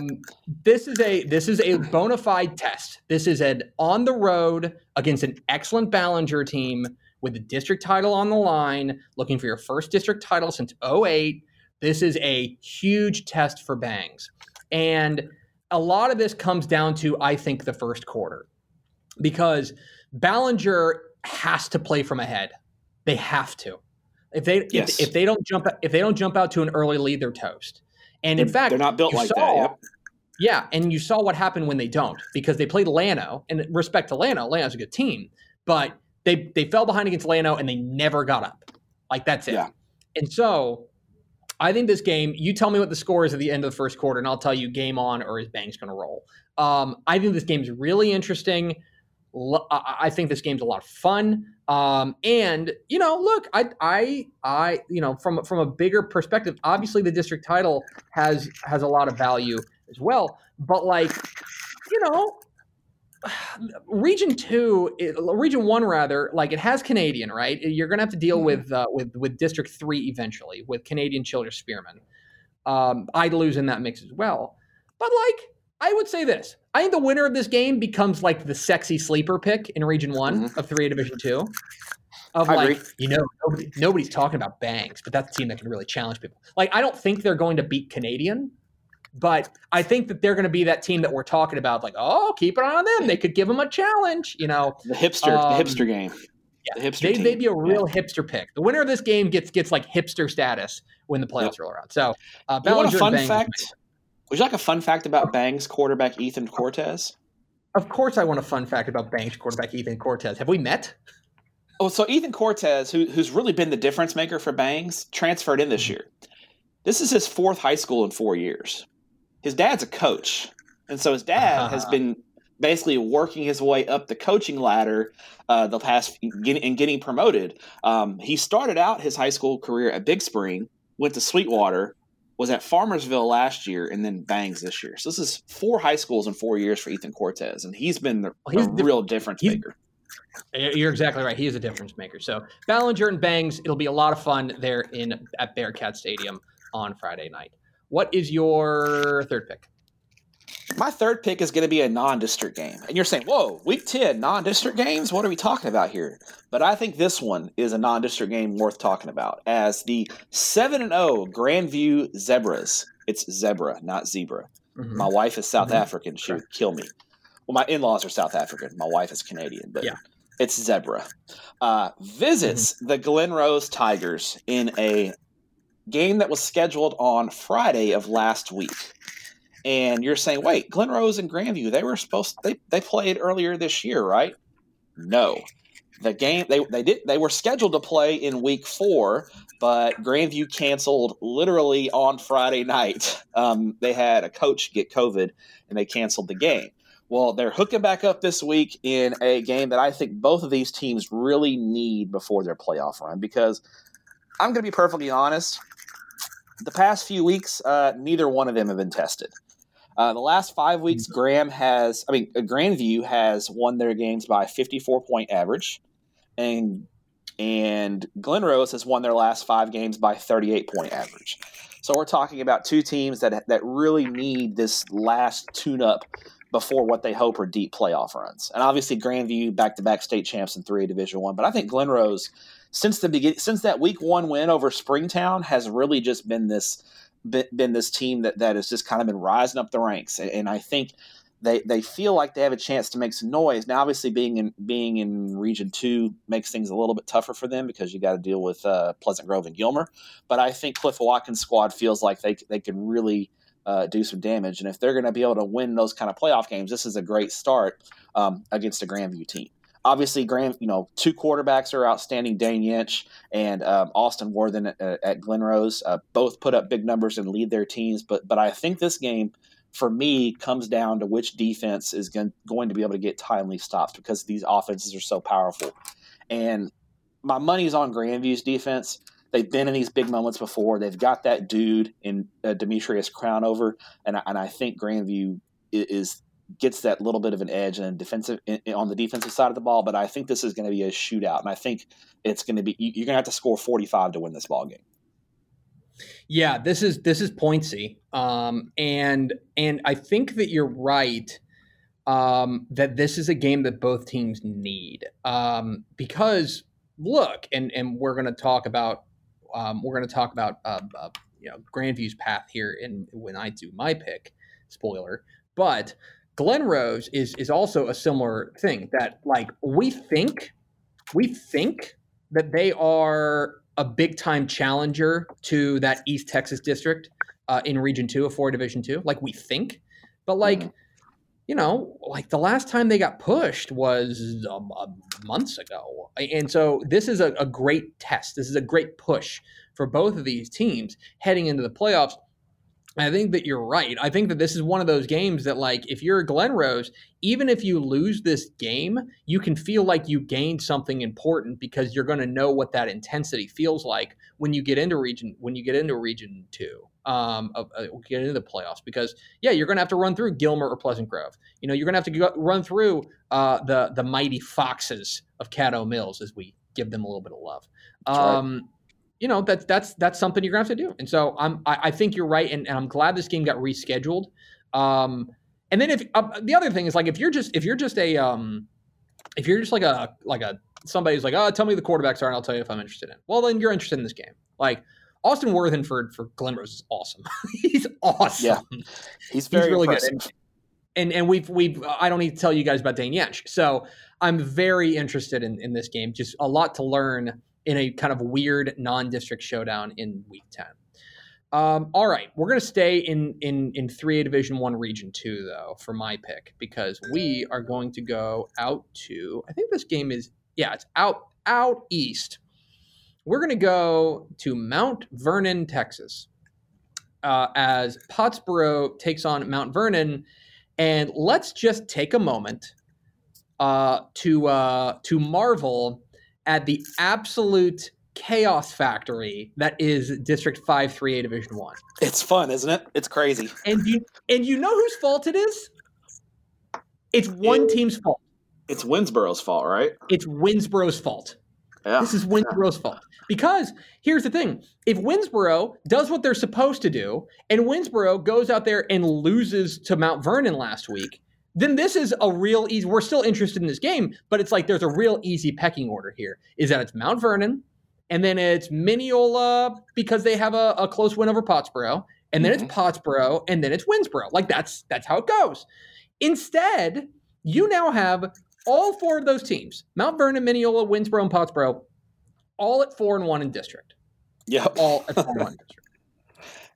this is a this is a bona fide test this is an on the road against an excellent ballinger team with the district title on the line looking for your first district title since 08 this is a huge test for bangs and a lot of this comes down to i think the first quarter because ballinger has to play from ahead they have to if they Yes. if, if they don't jump if they don't jump out to an early lead they're toast and in They're- fact they're not built like saw- that. Yep. yeah, and you saw what happened when they don't because they played Llano, and respect to Llano, Llano's a good team, but they they fell behind against Llano and they never got up. Like that's it. Yeah. And so I think this game, you tell me what the score is at the end of the first quarter, and I'll tell you game on or is Bangs going to roll. Um, I think this game's really interesting. I I think this game's a lot of fun. Um, and you know, look, I, I, I, you know, from from a bigger perspective, obviously the district title has has a lot of value as well. But like, you know, region two, it, region one rather, like it has Canadian, right? You're gonna have to deal Mhm. with uh, with with District Three eventually with Canadian Childress Spearman. Um, Idalou in that mix as well. But like, I would say this: I think the winner of this game becomes like the sexy sleeper pick in Region One of Three A Division Two. Of I like, agree. you know, nobody, nobody's talking about Bangs, but that's a team that can really challenge people. Like, I don't think they're going to beat Canadian, but I think that they're going to be that team that we're talking about. Like, oh, keep an eye on them. They could give them a challenge. You know, The hipster, Um, the hipster game. yeah, The hipster they, team. they'd be a real hipster pick. The winner of this game gets gets like hipster status when the playoffs roll around. So, uh, You want a fun fact? Would you like a fun fact about Bangs quarterback Ethan Cortez? Of course, I want a fun fact about Bangs quarterback Ethan Cortez. Have we met? Oh, so Ethan Cortez, who, who's really been the difference maker for Bangs, transferred in this year. This is his fourth high school in four years. His dad's a coach, and so his dad has Uh-huh. been basically working his way up the coaching ladder uh, the past getting, and getting promoted. Um, he started out his high school career at Big Spring, went to Sweetwater, was at Farmersville last year, and then Bangs this year. So this is four high schools in four years for Ethan Cortez, and he's been the, Well, he's diff- real difference maker. You're exactly right. He is a difference maker. So Ballinger and Bangs, it'll be a lot of fun there in at Bearcat Stadium on Friday night. What is your third pick? My third pick is going to be a non-district game, and you're saying, "Whoa, Week Ten non-district games? What are we talking about here?" But I think this one is a non-district game worth talking about, as the seven and zero Grandview Zebras. It's zebra, not zebra. Mhm. My wife is South Mhm. African; she would kill me. Well, my in-laws are South African. My wife is Canadian, but Yeah. it's zebra. Uh, visits the Glen Rose Tigers in a game that was scheduled on Friday of last week and you're saying, wait, Glen Rose and Grandview, they were supposed they they played earlier this year, right? No. The game they they did they were scheduled to play in week four, but Grandview canceled literally on Friday night. Um, they had a coach get COVID and they canceled the game. Well, they're hooking back up this week in a game that I think both of these teams really need before their playoff run because I'm going to be perfectly honest. The past few weeks, uh, neither one of them have been tested. Uh, the last five weeks, Graham has, I mean, uh, Grandview has won their games by 54 point average, and and Glen Rose has won their last five games by 38 point average. So we're talking about two teams that that really need this last tune up before what they hope are deep playoff runs. And obviously Grandview back to back state champs in three Division One. But I think Glen Rose, since the beginning since that week one win over Springtown, has really just been this been, this team that, that has just kind of been rising up the ranks. And, and I think they they feel like they have a chance to make some noise. Now, obviously, being in being in Region Two makes things a little bit tougher for them because you got to deal with uh, Pleasant Grove and Gilmer. But I think Cliff Watkins' squad feels like they they can really uh, do some damage, and if they're going to be able to win those kind of playoff games, this is a great start um, against a Grandview team. Obviously, Grand, you know, two quarterbacks are outstanding. Dane Yench and um, Austin Worthen at, at Glen Rose uh, both put up big numbers and lead their teams. But but I think this game for me comes down to which defense is going, going to be able to get timely stops because these offenses are so powerful. And my money's on Grandview's defense. They've been in these big moments before. They've got that dude in uh, Demetrius Crownover, and and I think Grandview is gets that little bit of an edge and defensive in, on the defensive side of the ball. But I think this is going to be a shootout, and I think it's going to be you're going to have to score 45 to win this ball game. Yeah, this is this is pointsy, um, and and I think that you're right um, that this is a game that both teams need um, because look, and and we're going to talk about um, we're going to talk about uh, uh, you know Grandview's path here in when I do my pick. Spoiler, but Glen Rose is is also a similar thing that like we think we think that they are a big time challenger to that East Texas district uh, in Region Two of Four Division Two, like we think. But like, mm-hmm. you know, like the last time they got pushed was um, uh, months ago, and so this is a, a great test. This is a great push for both of these teams heading into the playoffs. I think that you're right. I think that this is one of those games that, like, if you're a Glen Rose, even if you lose this game, you can feel like you gained something important because you're going to know what that intensity feels like when you get into region when you get into region two, um, uh, get into the playoffs. Because yeah, you're going to have to run through Gilmer or Pleasant Grove. You know, you're going to have to go, run through uh, the the mighty foxes of Caddo Mills as we give them a little bit of love. Um, you know that's that's that's something you're gonna have to do. And so I'm I, I think you're right, and, and, I'm glad this game got rescheduled. Um, and then if uh, the other thing is like if you're just if you're just a um, if you're just like a like a somebody's like oh tell me the quarterbacks are and I'll tell you if I'm interested in. Well then you're interested in this game. Like Austin Worthen for for Glen Rose is awesome. he's awesome. Yeah, he's very he's really impressive. good. And, and and we've we've I don't need to tell you guys about Dane Yench. So I'm very interested in in this game. Just a lot to learn in a kind of weird non-district showdown in week 10. Um, all right, we're gonna stay in in in three A Division One Region Two though for my pick because we are going to go out to. I think this game is yeah, it's out out east. We're gonna go to Mount Vernon, Texas, uh, as Pottsboro takes on Mount Vernon, and let's just take a moment uh, to uh, to marvel at the absolute chaos factory that is District 5 3A Division 1. It's fun, isn't it? It's crazy. And you and you know whose fault it is? It's one it, team's fault. It's Winnsboro's fault, right? It's Winnsboro's fault. Yeah. This is Winnsboro's yeah. fault. Because here's the thing if Winnsboro does what they're supposed to do, and Winnsboro goes out there and loses to Mount Vernon last week, then this is a real easy. We're still interested in this game, but it's like there's a real easy pecking order here. Is that it's Mount Vernon, and then it's Mineola because they have a, a close win over Pottsboro, and then mm-hmm. it's Pottsboro, and then it's Winnsboro. Like that's that's how it goes. Instead, you now have all four of those teams: Mount Vernon, Mineola, Winnsboro, and Pottsboro, all at four and one in district. Yeah, all at four and one in district.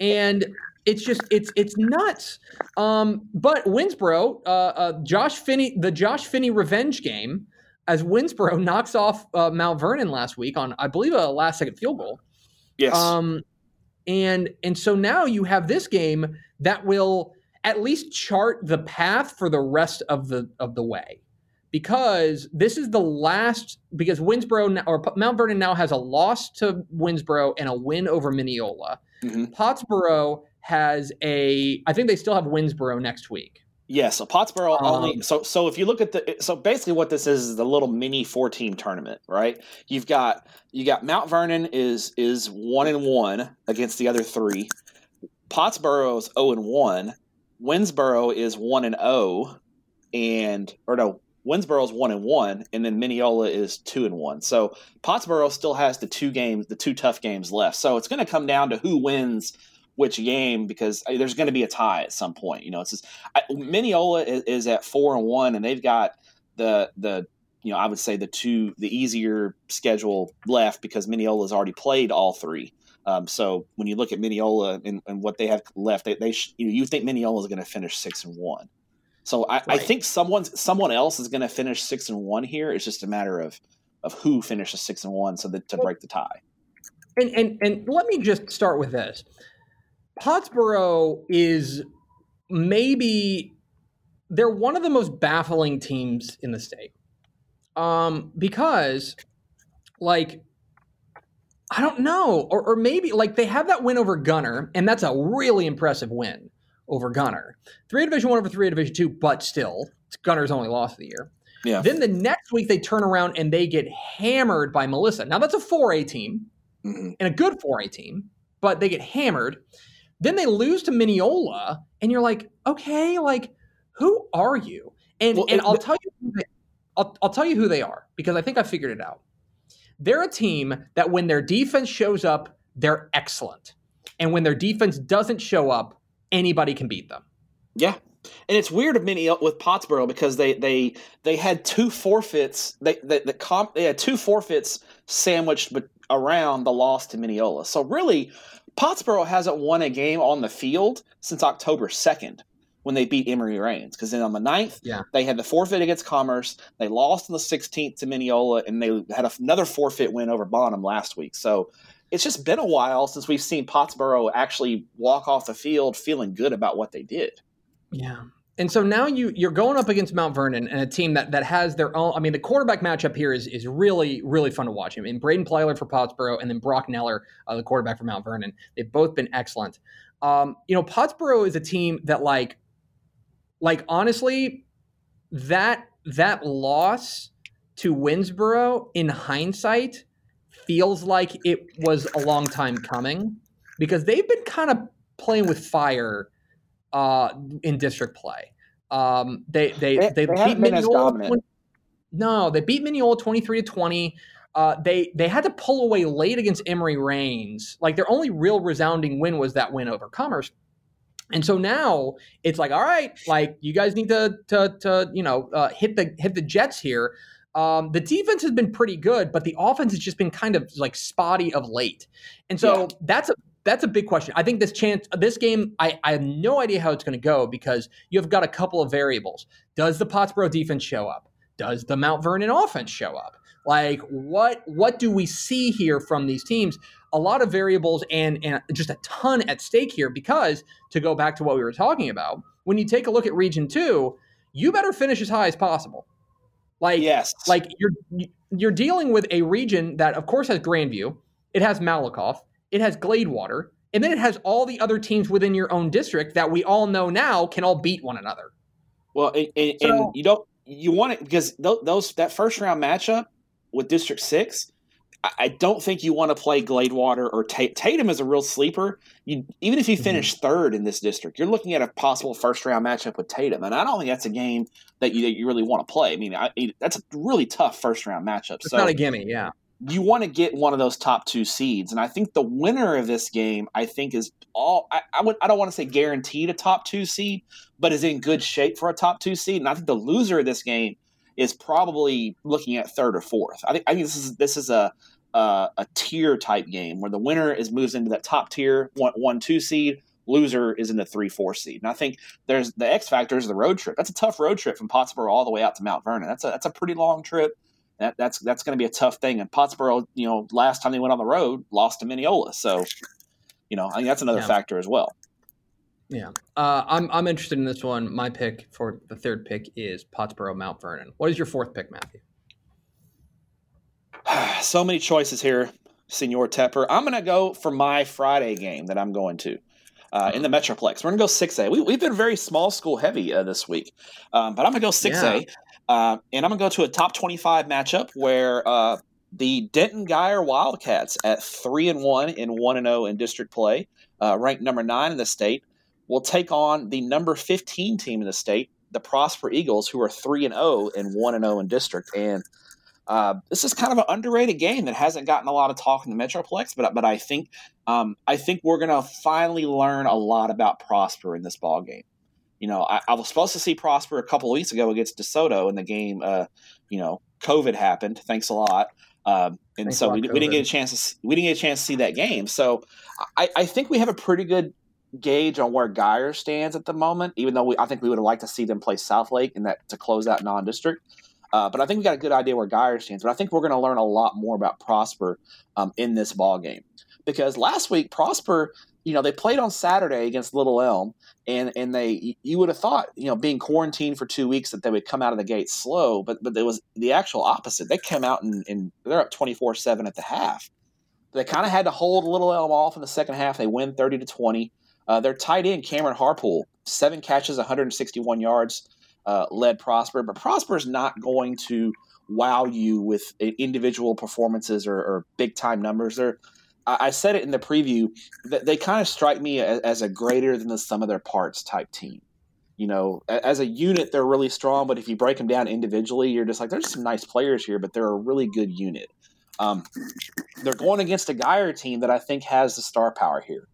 And it's just it's it's nuts. Um, but Winnsboro, uh, uh, Josh Finney, the Josh Finney revenge game, as Winnsboro knocks off uh, Mount Vernon last week on I believe a last second field goal. Yes. Um, and and so now you have this game that will at least chart the path for the rest of the of the way because this is the last because Winnsboro or Mount Vernon now has a loss to Winnsboro and a win over Mineola. Mm-hmm. Pottsboro has a I think they still have Winnsboro next week. Yeah, so Pottsboro only Um, so so if you look at the so basically what this is is a little mini four team tournament, right? You've got you got Mount Vernon is is one and one against the other three. Pottsboro is zero and one. Winnsboro is one and zero, and or no, Winnsboro's one and one, and then Mineola is two and one. So Pottsboro still has the two games, the two tough games left. So it's going to come down to who wins which game because uh, there's going to be a tie at some point. You know, it's just I, Mineola is, is at four and one, and they've got the the you know I would say the two the easier schedule left because Mineola's already played all three. Um, so when you look at Mineola and, and what they have left, they, they sh- you, know, you think Mineola is going to finish six and one. So I, I think someone someone else is going to finish six and one here. It's just a matter of of who finishes six and one so that to break the tie. And and and let me just start with this. Pottsboro is maybe they're one of the most baffling teams in the state. Um, because like I don't know, or, or maybe like they have that win over Gunter, and that's a really impressive win over Gunter. Three Division One over three Division Two, but still, it's Gunter's only loss of the year. Yeah. Then the next week they turn around and they get hammered by Melissa. Now that's a 4A team Mhm. and a good 4A team, but they get hammered. Then they lose to Mineola, and you're like, okay, like who are you? And Well, and it- I'll tell you, they, I'll I'll tell you who they are because I think I figured it out. They're a team that when their defense shows up, they're excellent, and when their defense doesn't show up, anybody can beat them. Yeah. And it's weird of many uh, with Pottsboro because they they they had two forfeits. They they, the comp, they had two forfeits sandwiched but around the loss to Mineola. So really, Pottsboro hasn't won a game on the field since October second when they beat Emory Rains. Because then on the 9th, Yeah. they had the forfeit against Commerce. They lost on the sixteenth to Mineola, and they had another forfeit win over Bonham last week. So. It's just been a while since we've seen Pottsboro actually walk off the field feeling good about what they did. Yeah. And so now you you're going up against Mount Vernon and a team that that has their own. I mean, the quarterback matchup here is is really really fun to watch. I mean, Braden Plyler for Pottsboro and then Brock Neller, uh, the quarterback for Mount Vernon. They've both been excellent. Um, you know, Pottsboro is a team that like, like honestly, that that loss to Winnsboro in hindsight feels like it was a long time coming because they've been kind of playing with fire uh, in district play. Um, they they They- they, they beat Mineola dominant. 20 no, they beat Mineola twenty three to twenty. Uh, they they had to pull away late against Emory Rains. Like their only real resounding win was that win over Commerce. And so now it's like, all right, like you guys need to to to you know uh, hit the hit the Jets here. Um, the defense has been pretty good, but the offense has just been kind of like spotty of late. And so Yeah. that's a that's a big question. I think this chance this game, I, I have no idea how it's going to go because you've got a couple of variables. Does the Pottsboro defense show up? Does the Mount Vernon offense show up? Like what what do we see here from these teams? A lot of variables and and just a ton at stake here because to go back to what we were talking about, when you take a look at Region Two, you better finish as high as possible. Like Yes. like you're you're dealing with a region that of course has Grandview, it has Malakoff, it has Gladewater, and then it has all the other teams within your own district that we all know now can all beat one another. well, and, and, So- and you don't you want it because tho- those that first round matchup with District Six, I, don't think you want to play Gladewater or Ta- Tatum is a real sleeper. You even if you mm-hmm. finish third in this district, you're looking at a possible first round matchup with Tatum, and I don't think that's a game that you that you really want to play. I mean, I, that's a really tough first round matchup. It's so not a gimme, yeah. you want to get one of those top two seeds, and I think the winner of this game, I think, is all. I, I would. I don't want to say guaranteed a top two seed, but is in good shape for a top two seed. And I think the loser of this game is probably looking at third or fourth. I think. I think this is this is a a, a tier type game where the winner is moves into that top tier one one two seed. Loser is in the three four seed, and I think there's the X factor is the road trip. That's a tough road trip from Pottsboro all the way out to Mount Vernon. That's a that's a pretty long trip. That, that's that's going to be a tough thing. And Pottsboro, you know, last time they went on the road, lost to Mineola. So, you know, I think that's another Yeah. factor as well. Yeah. Uh, I'm I'm interested in this one. My pick for the third pick is Pottsboro Mount Vernon. What is your fourth pick, Matthew? so many choices here, Senor Tepper. I'm going to go for my Friday game that I'm going to. uh, in the Metroplex. We're going to go 6A. We, we've been very small school heavy uh, this week, um, but I'm going to go 6A. Yeah. Uh, and I'm going to go to a top 25 matchup where uh, the Denton Guyer Wildcats at 3 and 1 in 1 and 0 in district play, uh, ranked number 9 in the state, will take on the number 15 team in the state, the Prosper Eagles, who are 3 and 0 in 1 and 0 in district. And uh, this is kind of an underrated game that hasn't gotten a lot of talk in the Metroplex, but but I think um, I think we're going to finally learn a lot about Prosper in this ball game. You know, I, I, was supposed to see Prosper a couple of weeks ago against DeSoto in the game. Uh, you know, COVID happened. Thanks a lot. Um, and Thanks so we, we, didn't get a chance to we didn't get a chance to see that game. So I, I think we have a pretty good gauge on where Guyer stands at the moment. Even though we, I think we would have liked to see them play Southlake in that to close that non-district. Uh, but I think we got a good idea where Guyer stands. But I think we're going to learn a lot more about Prosper um, in this ball game because last week Prosper, you know, they played on Saturday against Little Elm, and and they you would have thought, you know, being quarantined for two weeks that they would come out of the gate slow, but but it was the actual opposite. They came out and, and they're up twenty four seven at the half. They kind of had to hold Little Elm off in the second half. They win thirty to twenty. Uh, their tight end Cameron Harpool, seven catches, 161 yards uh, led Prosper, but Prosper is not going to wow you with individual performances or, or big time numbers. They're, I said it in the preview that they kind of strike me as, as, a greater than the sum of their parts type team. You know, as a unit, they're really strong, but if you break them down individually, you're just like, there's some nice players here, but they're a really good unit. Um, they're going against a Guyer team that I think has the star power here.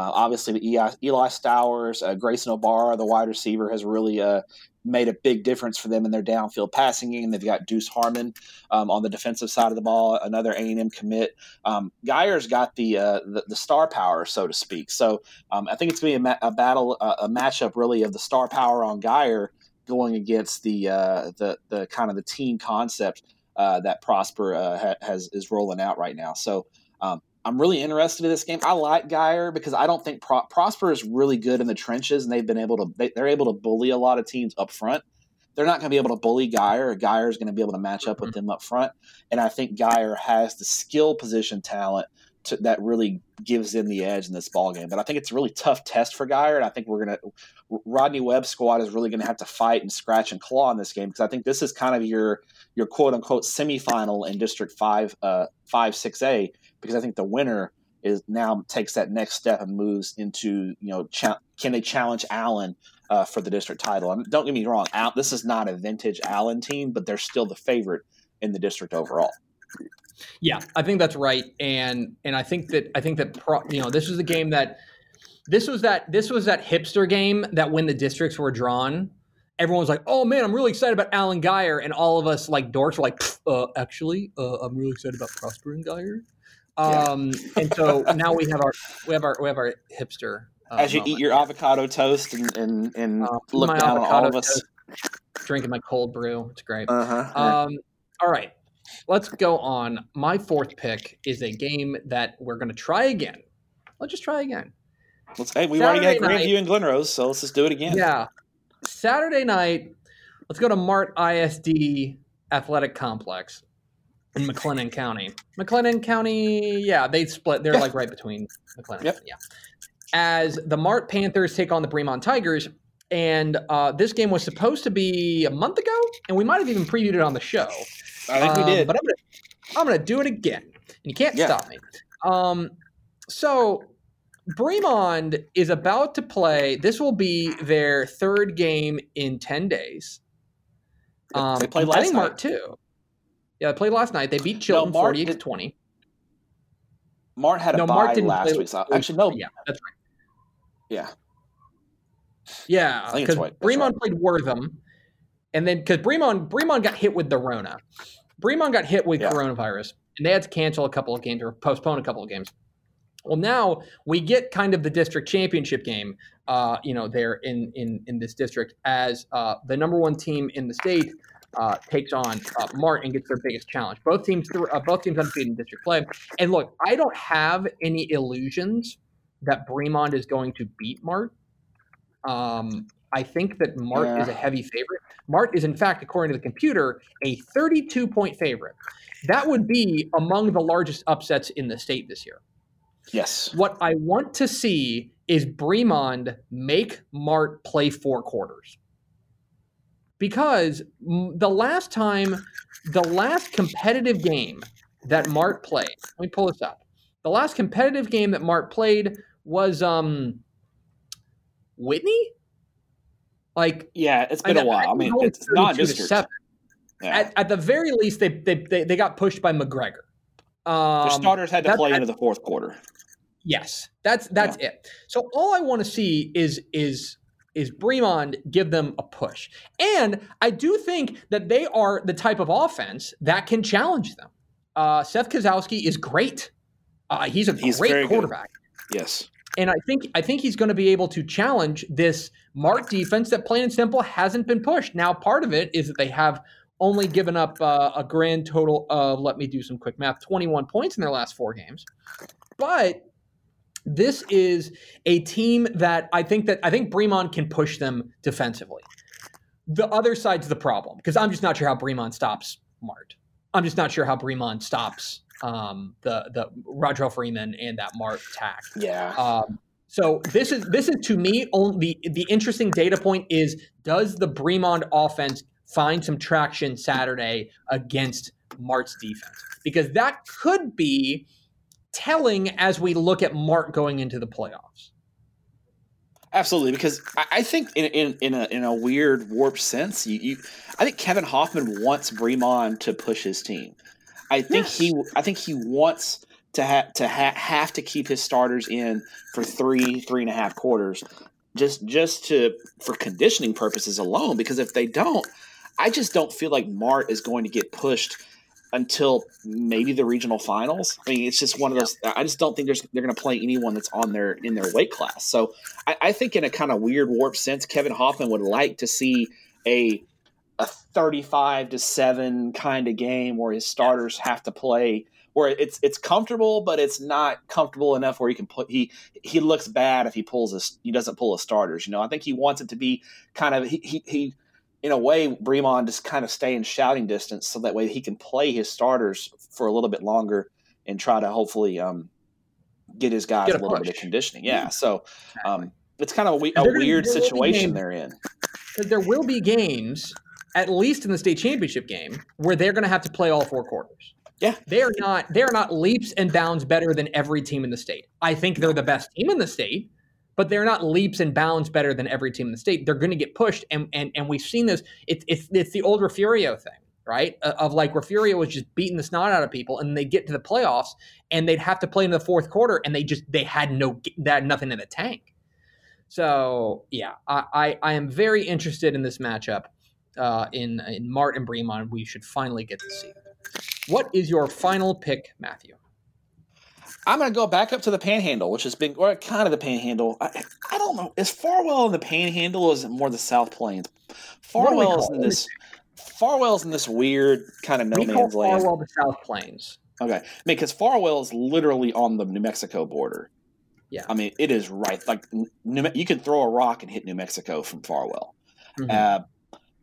Uh, obviously, the Eli, Eli Stowers, uh, Grayson O'Bara, the wide receiver, has really uh, made a big difference for them in their downfield passing game. They've got Deuce Harmon um, on the defensive side of the ball, another A and M commit. Um, Guyer's got the, uh, the, the star power, so to speak. So um, I think it's going to be a, ma- a battle, uh, a matchup really of the star power on Guyer going against the uh, the the kind of the team concept uh, that Prosper uh, ha- has is rolling out right now. So. Um, I'm really interested in this game. I like Guyer because I don't think Pro- Prosper is really good in the trenches, and they've been able to they, are able to bully a lot of teams up front. They're not going to be able to bully Guyer. Guyer is going to be able to match up with mm-hmm. them up front, and I think Guyer has the skill position talent to, that really gives them the edge in this ball game. But I think it's a really tough test for Guyer, and I think we're going to Rodney Webb squad is really going to have to fight and scratch and claw in this game because I think this is kind of your your quote unquote semifinal in District Five uh, Five Six A because I think the winner is now takes that next step and moves into you know cha- can they challenge Allen uh, for the district title? Don't get me wrong, Al- this is not a vintage Allen team, but they're still the favorite in the district overall. Yeah, I think that's right, and and I think that I think that pro, you know this was the game that this was that this was that hipster game that when the districts were drawn, everyone was like, "Oh man, I'm really excited about Allen Guyer," and all of us like dorks were like, uh, "Actually, uh, I'm really excited about Prosper and Guyer." Um, and so now we have our we have our we have our hipster. Uh, As you moment. eat your avocado toast and and, and uh, look down on all of us, drinking my cold brew. It's great. Uh-huh. Um, all right, let's go on. My fourth pick is a game that we're going to try again. Let's just try again. Let's. Hey, we Saturday already had Grandview and Glen Rose, so let's just do it again. Yeah, Saturday night. Let's go to Mart ISD Athletic Complex in McLennan County. McLennan County, yeah, they split. They're yeah. like right between McLennan. Yep. Yeah. As the Mart Panthers take on the Bremond Tigers, and uh, this game was supposed to be a month ago, and we might have even previewed it on the show. I think um, we did. But I'm gonna, I'm gonna do it again, and you can't yeah. stop me. Um, so Bremond is about to play. This will be their third game in ten days. Um, they played last I think night. Mart too. Yeah, they played last night. They beat Chilton no, 48 to 20. Mart had a no, bye Mart didn't last play, week. So actually, no. Yeah, that's right. Yeah. Yeah, because Bremond right. played Wortham, and then because Bremond Bremond got hit with the Rona, Bremond got hit with yeah. coronavirus, and they had to cancel a couple of games or postpone a couple of games. Well, now we get kind of the district championship game, uh, you know, there in in in this district as uh, the number one team in the state uh, takes on uh, Mart and gets their biggest challenge. Both teams, uh, both teams undefeated in district play. And look, I don't have any illusions that Bremond is going to beat Mart. Um, I think that Mart yeah. is a heavy favorite. Mart is, in fact, according to the computer, a 32 point favorite. That would be among the largest upsets in the state this year. Yes. What I want to see is Bremond make Mart play four quarters. Because the last time, the last competitive game that Mart played, let me pull this up. The last competitive game that Mart played was um Whitney? Like yeah, it's been a while. I mean, it's not just yeah. at, at the very least, they, they they they got pushed by McGregor. Um, the starters had to play into the fourth quarter. Yes, that's that's yeah. it. So all I want to see is is is Bremond give them a push, and I do think that they are the type of offense that can challenge them. Uh, Seth Kozowski is great. Uh, he's a he's great quarterback. Good. Yes, and I think I think he's going to be able to challenge this Mart defense that plain and simple hasn't been pushed. Now, part of it is that they have only given up uh, a grand total of let me do some quick math 21 points in their last four games but this is a team that I think that I think Bremond can push them defensively. The other side's the problem because I'm just not sure how Bremond stops Mart. I'm just not sure how Bremond stops um, the the Roger Freeman and that Mart attack. Yeah. Um, so this is this is to me only the, the interesting data point is does the Bremond offense find some traction Saturday against Mart's defense because that could be telling as we look at Mart going into the playoffs. Absolutely, because I think in in, in a in a weird warped sense, you, you I think Kevin Hoffman wants Bremond to push his team. I think yes. he I think he wants to have to ha- have to keep his starters in for three three and a half quarters, just just to for conditioning purposes alone. Because if they don't, I just don't feel like Mart is going to get pushed until maybe the regional finals. I mean, it's just one of those. I just don't think there's they're going to play anyone that's on their in their weight class. So I, I think in a kind of weird warp sense, Kevin Hoffman would like to see a a 35 to 7 kind of game where his starters have to play where it's it's comfortable but it's not comfortable enough where he can put he he looks bad if he pulls his he doesn't pull his starters you know i think he wants it to be kind of he he, he in a way, Bremond just kind of stay in shouting distance so that way he can play his starters for a little bit longer and try to hopefully um, get his guys get a, a, little bit of conditioning. Yeah, so um, it's kind of a, a weird situation they're in. Because there will be games, at least in the state championship game, where they're going to have to play all four quarters. Yeah, they are not. They are not leaps and bounds better than every team in the state. I think they're the best team in the state but they're not leaps and bounds better than every team in the state. They're going to get pushed, and and and we've seen this. It's it's it's the old Refugio thing, right? Uh, of like Refugio was just beating the snot out of people, and they get to the playoffs, and they'd have to play in the fourth quarter, and they just they had no had nothing in the tank. So yeah, I I, I am very interested in this matchup. Uh, in in Mart and Bremond, we should finally get to see. What is your final pick, Matthew? I'm going to go back up to the Panhandle, which has been or kind of the Panhandle. I, I don't know. Is Farwell in the Panhandle, or is it more the South Plains? Farwell is in this. Farwell's in this weird kind of no we man's land. Farwell the South Plains. Okay, I mean, because Farwell is literally on the New Mexico border. Yeah, I mean, it is right. Like New, you can throw a rock and hit New Mexico from Farwell. Mm-hmm. Uh,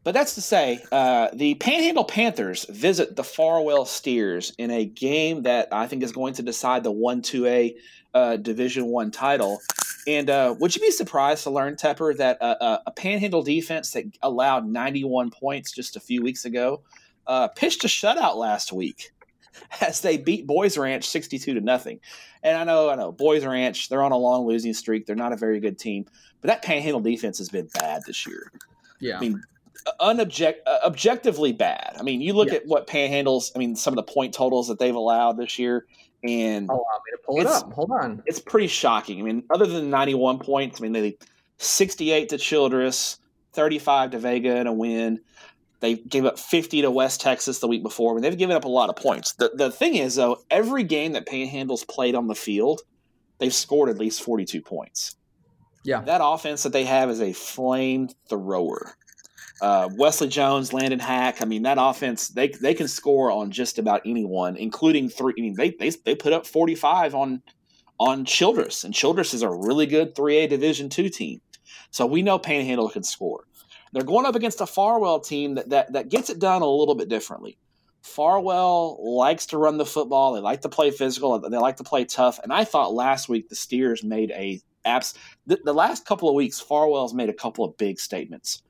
but that's to say, uh, the Panhandle Panthers visit the Farwell Steers in a game that I think is going to decide the one two A uh, Division One title. And uh, would you be surprised to learn, Tepper, that a Panhandle defense that allowed 91 points just a few weeks ago uh, pitched a shutout last week as they beat Boys Ranch 62 to nothing. And I know, I know, Boys Ranch, they're on a long losing streak. They're not a very good team, but that Panhandle defense has been bad this year. Yeah. I mean, unobject uh, objectively bad. I mean, you look at what Panhandles. I mean, some of the point totals that they've allowed this year, and allow me to pull it up. Hold on, it's pretty shocking. I mean, other than ninety one points, I mean, they sixty eight to Childress, thirty five to Vega in a win. They gave up 50 to West Texas the week before. I mean, they've given up a lot of points. The, the thing is, though, every game that Panhandles played on the field, they've scored at least 42 points. Yeah. That offense that they have is a flamethrower. Uh, Wesley Jones, Landon Hack. I mean, that offense they they can score on just about anyone, including three. I mean, they they, they put up forty five on on Childress, and Childress is a really good three A Division two team. So we know Panhandle can score. They're going up against a Farwell team that, that that gets it done a little bit differently. Farwell likes to run the football. They like to play physical. They like to play tough. And I thought last week the Steers made a abs. The, the last couple of weeks, Farwell's made a couple of big statements.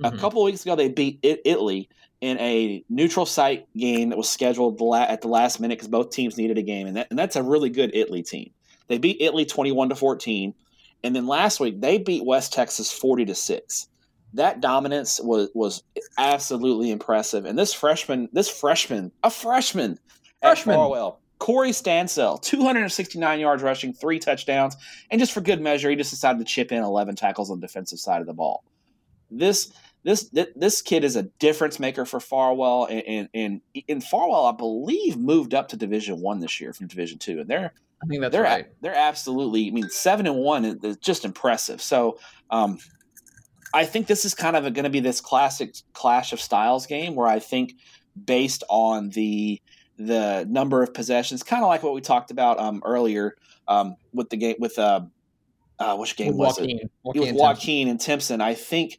Mm-hmm. A couple weeks ago, they beat Italy in a neutral site game that was scheduled at the last minute because both teams needed a game, and, that, and that's a really good Italy team. They beat Italy twenty-one to fourteen, and then last week they beat West Texas forty to six that dominance was was absolutely impressive. And this freshman, this freshman, a freshman, freshman. at Farwell, Corey Stansell, 269 yards rushing, three touchdowns, and just for good measure, he just decided to chip in 11 tackles on the defensive side of the ball. This this this kid is a difference maker for Farwell, and and, and Farwell, I believe, moved up to Division One this year from Division Two, and they're I think that's they're right. they're absolutely. I mean, seven and one is just impressive. So um, I think this is kind of going to be this classic clash of styles game where I think based on the the number of possessions, kind of like what we talked about um, earlier um, with the game with uh, uh, which game with was Joaquin. it? Joaquin with Joaquin and Timpson. I think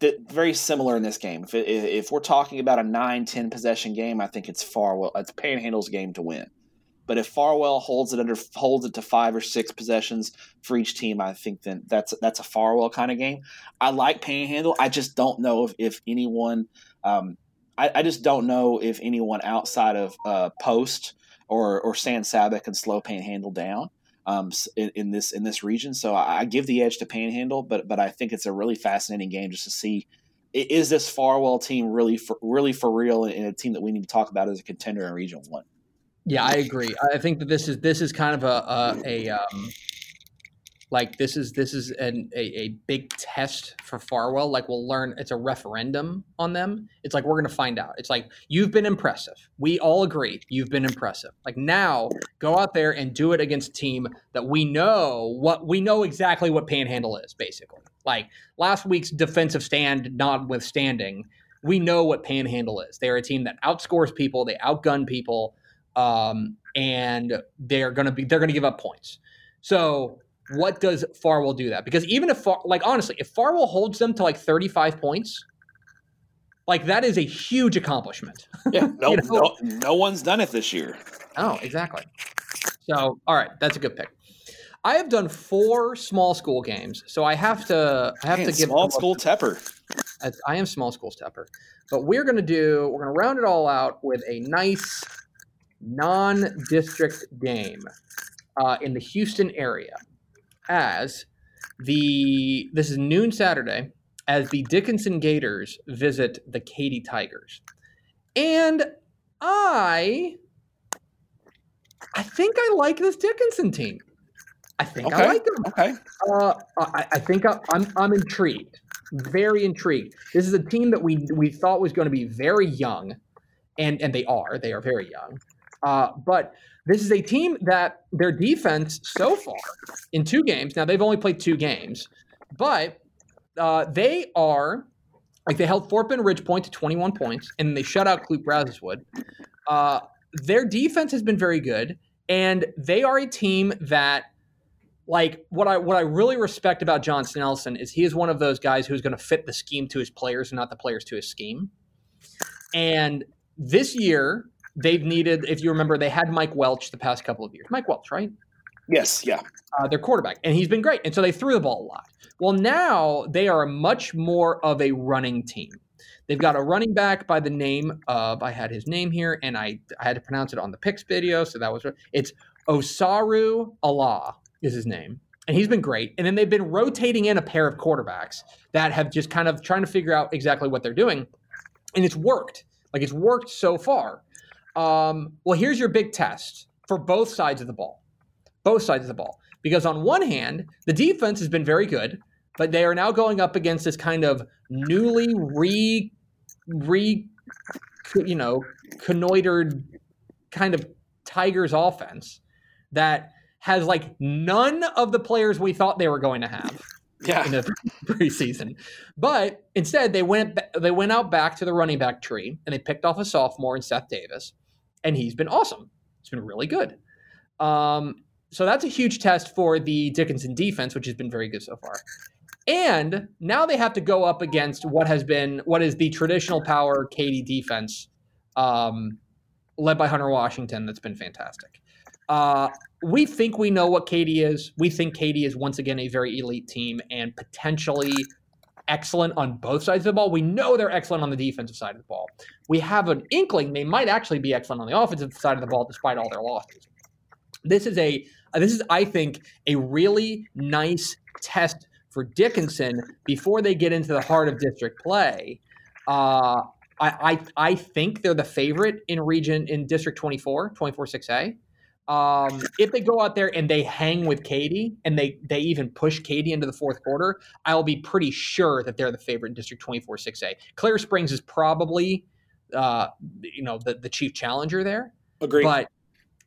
that very similar in this game. If, if we're talking about a 9-10 possession game, I think it's Farwell. It's Panhandle's game to win. But if Farwell holds it under holds it to five or six possessions for each team, I think then that's that's a Farwell kind of game. I like Panhandle. I just don't know if, if anyone. Um, I, I, just don't know if anyone outside of uh, Post or or San Saba can slow Panhandle down. Um, in, in, this in this region, so I, I give the edge to Panhandle, but but I think it's a really fascinating game just to see is this Farwell team really for really for real and a team that we need to talk about as a contender in Region One. Yeah, I agree. I think that this is this is kind of a a, a um, like this is this is an, a, a big test for Farwell. Like we'll learn it's a referendum on them. It's like we're gonna find out. It's like you've been impressive. We all agree you've been impressive. Like now go out there and do it against a team that we know what we know exactly what Panhandle is basically. Like last week's defensive stand notwithstanding, we know what Panhandle is. They're a team that outscores people. They outgun people um, and they're to be they're going to give up points. So what does Farwell do that? Because even if Far, like honestly, if Farwell holds them to like 35 points, like that is a huge accomplishment. Yeah, no, you know? no, no one's done it this year. Oh, exactly. So, all right, that's a good pick. I have done four small school games, so I have to I have Man, to give small school Tepper. I am small school Tepper, but we're gonna do we're gonna round it all out with a nice non-district game uh, in the Houston area as the this is noon Saturday as the Dickinson Gators visit the Katy Tigers. And I I think I like this Dickinson team. I think okay. I like them. Okay. Uh, I, I, think I, I'm I'm intrigued, very intrigued. This is a team that we we thought was going to be very young, and and they are. They are very young. Uh, but this is a team that their defense so far in two games. Now they've only played two games, but uh, they are like they held Fort Bend Ridge Point to 21 points, and they shut out Clute Brazoswood. Uh, their defense has been very good, and they are a team that like what I what I really respect about John Snelson is he is one of those guys who's going to fit the scheme to his players and not the players to his scheme. And this year, they've needed, if you remember, they had Mike Welch the past couple of years. Mike Welch, right? Yes, yeah. Uh, their quarterback, and he's been great. And so they threw the ball a lot. Well, now they are much more of a running team. They've got a running back by the name of I had his name here, and I I had to pronounce it on the picks video, so that was it's Osaru Allah is his name, and he's been great. And then they've been rotating in a pair of quarterbacks that have just kind of trying to figure out exactly what they're doing, and it's worked. Like it's worked so far. Um, well, here's your big test for both sides of the ball. Both sides of the ball. Because on one hand, the defense has been very good, but they are now going up against this kind of newly re, re, you know, connoitered kind of Tigers offense that has like none of the players we thought they were going to have yeah. in the preseason. But instead, they went they went out back to the running back tree and they picked off a sophomore in Seth Davis and he's been awesome. It's been really good. Um, so that's a huge test for the Dickinson defense, which has been very good so far. And now they have to go up against what has been what is the traditional power Katy defense um, led by Hunter Washington. That's been fantastic. Uh, we think we know what Katy is. We think Katy is once again a very elite team and potentially excellent on both sides of the ball. We know they're excellent on the defensive side of the ball. We have an inkling they might actually be excellent on the offensive side of the ball despite all their losses. This is a this is I think a really nice test for Dickinson before they get into the heart of district play. Uh, I, I I think they're the favorite in region in District 24, 24 6A. Um, if they go out there and they hang with Katy and they they even push Katy into the fourth quarter, I'll be pretty sure that they're the favorite in District 24 6A. Clear Springs is probably uh, you know the, the chief challenger there. Agree. But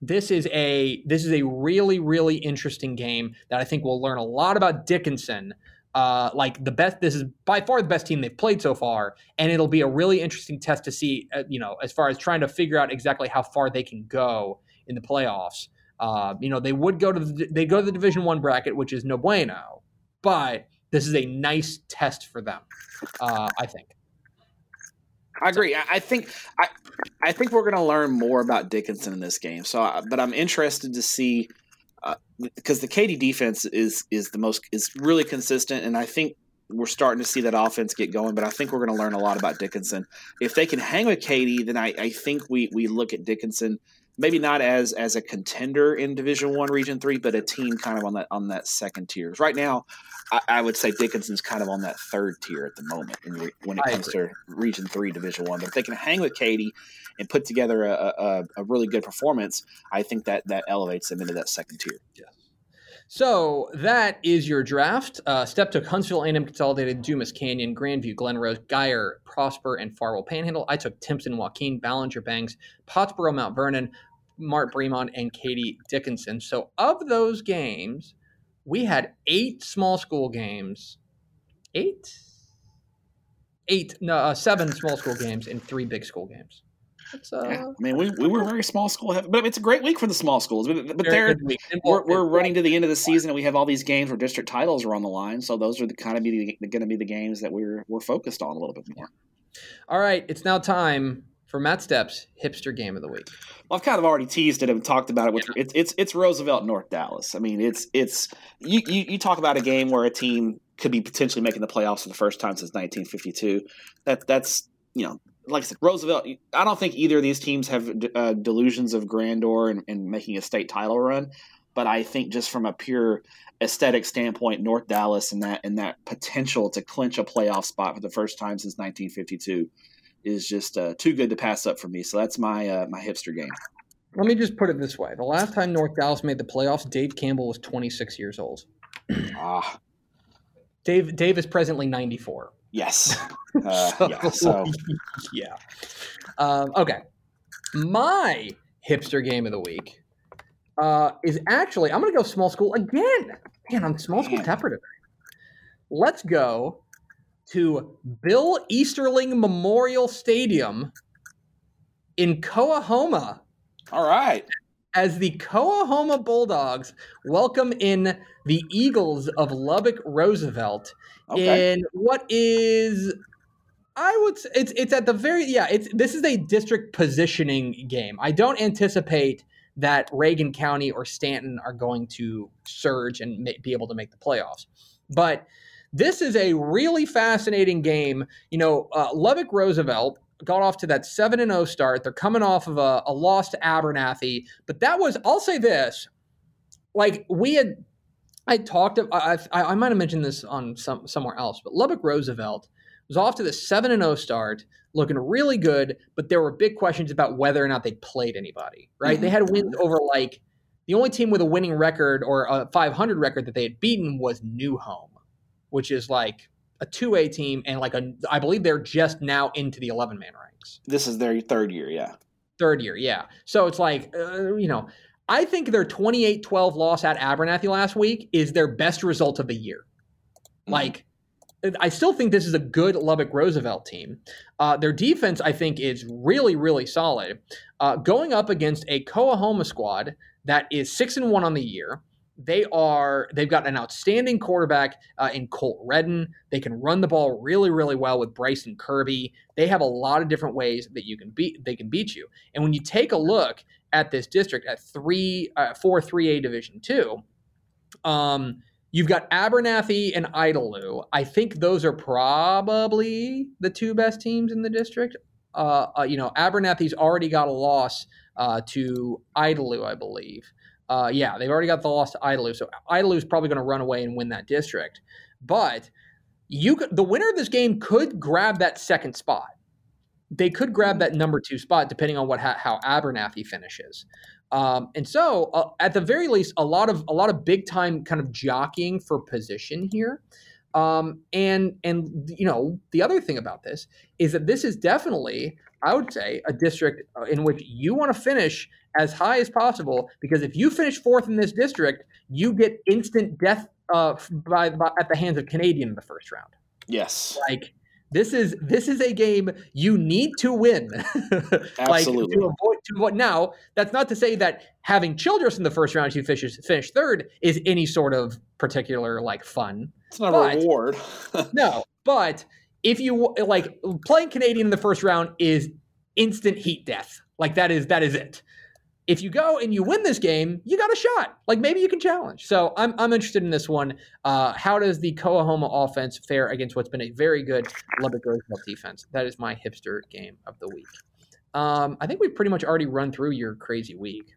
this is a this is a really really interesting game that I think we'll learn a lot about Dickinson. Uh, like the best, this is by far the best team they've played so far, and it'll be a really interesting test to see. Uh, you know, as far as trying to figure out exactly how far they can go in the playoffs. Uh, you know, they would go to the, they go to the Division One bracket, which is no bueno, but this is a nice test for them. Uh, I think. I agree. I, think I I think we're going to learn more about Dickinson in this game. So, uh, but I'm interested to see because uh, the Katy defense is is the most is really consistent, and I think we're starting to see that offense get going. But I think we're going to learn a lot about Dickinson. If they can hang with Katy, then I, I think we we look at Dickinson maybe not as as a contender in Division One, Region Three, but a team kind of on that on that second tier. Right now, I, I, would say Dickinson's kind of on that third tier at the moment re, when it comes to Region Three, Division One. But if they can hang with Katy and put together a, a, a, really good performance, I think that that elevates them into that second tier. Yes. So that is your draft. Uh, Stepp took Huntsville, A&M Consolidated, Dumas Canyon, Grandview, Glen Rose, Guyer, Prosper, and Farwell Panhandle. I took Timpson, Joaquin, Ballinger, Bangs, Pottsboro, Mount Vernon, Mart Bremond, and Katie Dickinson. So of those games, we had eight small school games. Eight? Eight, no, uh, seven small school games and three big school games. Uh, yeah, I mean, we, we were very small school, but it's a great week for the small schools. But, but they're we're, we're running to the end of the season, and we have all these games where district titles are on the line. So those are the kind of be going to be the games that we're we're focused on a little bit more. All right, it's now time for Matt Stepp's hipster game of the week. Well, I've kind of already teased it and talked about it. With yeah. it's it's it's Roosevelt North Dallas. I mean, it's it's you, you you talk about a game where a team could be potentially making the playoffs for the first time since 1952. That that's you know like I said, Roosevelt. I don't think either of these teams have uh, delusions of grandeur and, and, making a state title run, but I think just from a pure aesthetic standpoint, North Dallas and that and that potential to clinch a playoff spot for the first time since 1952 is just uh, too good to pass up for me. So that's my uh, my hipster game. Let me just put it this way: the last time North Dallas made the playoffs, Dave Campbell was 26 years old. ah, Dave Dave is presently 94. Yes. Uh, so, yeah. So. yeah. Um, okay. My hipster game of the week uh, is actually I'm going to go small school again. Man, I'm small school Tepper Let's go to Bill Easterling Memorial Stadium in Coahoma. All right. As the Coahoma Bulldogs welcome in the Eagles of Lubbock Roosevelt okay. in what is I would say it's it's at the very yeah it's this is a district positioning game. I don't anticipate that Reagan County or Stanton are going to surge and be able to make the playoffs, but this is a really fascinating game. You know, uh, Lubbock Roosevelt got off to that 7 and 0 start. They're coming off of a, a loss to Abernathy, but that was, I'll say this, like we had, I talked, I, I, I might have mentioned this on some somewhere else, but Lubbock Roosevelt was off to the 7 and 0 start, looking really good, but there were big questions about whether or not they played anybody, right? Mm-hmm. They had wins over like the only team with a winning record or a 500 record that they had beaten was New Home which is like a two A team and like a I believe they're just now into the eleven man ranks. This is their third year, yeah. Third year, yeah. So it's like uh, you know, I think their 28-12 loss at Abernathy last week is their best result of the year. Mm-hmm. Like I still think this is a good Lubbock Roosevelt team. Uh, their defense, I think, is really, really solid. Uh, going up against a Coahoma squad that is six and one on the year, they are they've got an outstanding quarterback uh, in Colt Redden. They can run the ball really, really well with Bryson Kirby. They have a lot of different ways that you can beat they can beat you. And when you take a look at this district at three uh, four three A Division two, um, you've got Abernathy and Idalou. I think those are probably the two best teams in the district. Uh, uh, you know, Abernathy's already got a loss uh, to Idalou, I believe. Uh, yeah, they've already got the loss to Idalou, so Idalou is probably going to run away and win that district. But you, could, the winner of this game could grab that second spot. They could grab that number two spot depending on what how Abernathy finishes. Um, and so, uh, at the very least, a lot of a lot of big time kind of jockeying for position here. Um, and and you know the other thing about this is that this is definitely, I would say, a district uh, in which you want to finish as high as possible because if you finish fourth in this district, you get instant death uh, by, by at the hands of Canadian in the first round. Yes, like this is this is a game you need to win. like to avoid to avoid now, that's not to say that having Childress in the first round you finish finish third is any sort of particular like fun. It's not but, a reward. no, but if you like playing Canadian in the first round is instant heat death. Like that is that is it if you go and you win this game, you got a shot. Like maybe you can challenge. So I'm, I'm interested in this one. Uh, how does the Coahoma offense fare against what's been a very good Lubbock Roosevelt defense? That is my hipster game of the week. Um, I think we've pretty much already run through your crazy week.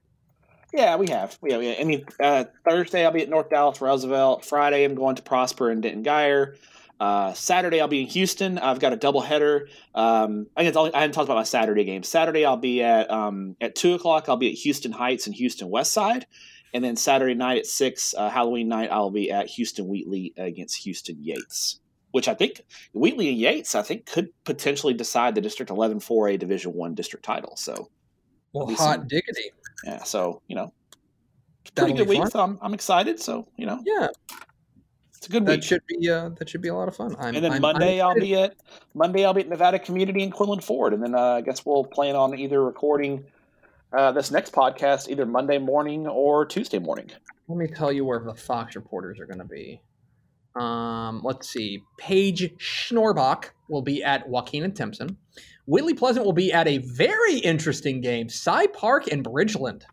Yeah, we have. Yeah, yeah. I mean, uh, Thursday I'll be at North Dallas Roosevelt. Friday I'm going to Prosper and Denton Guyer. Uh, Saturday I'll be in Houston. I've got a doubleheader. Um, I, guess I haven't talked about my Saturday game. Saturday I'll be at um, at two o'clock. I'll be at Houston Heights and Houston West Side, and then Saturday night at six, uh, Halloween night, I'll be at Houston Wheatley against Houston Yates, which I think Wheatley and Yates I think could potentially decide the District 11 4A Division One district title. So, well, hot some, diggity. Yeah. So you know, pretty good week. So I'm, I'm excited. So you know, yeah. It's a good that week. should be uh, that should be a lot of fun. I'm, and then I'm, Monday i will be at Monday I'll be at Nevada Community in Quinlan Ford, and then uh, I guess we'll plan on either recording uh, this next podcast either Monday morning or Tuesday morning. Let me tell you where the Fox reporters are going to be. Um, let's see. Paige Schnorbach will be at Joaquin and Timpson. Whitley Pleasant will be at a very interesting game, Cy Park and Bridgeland.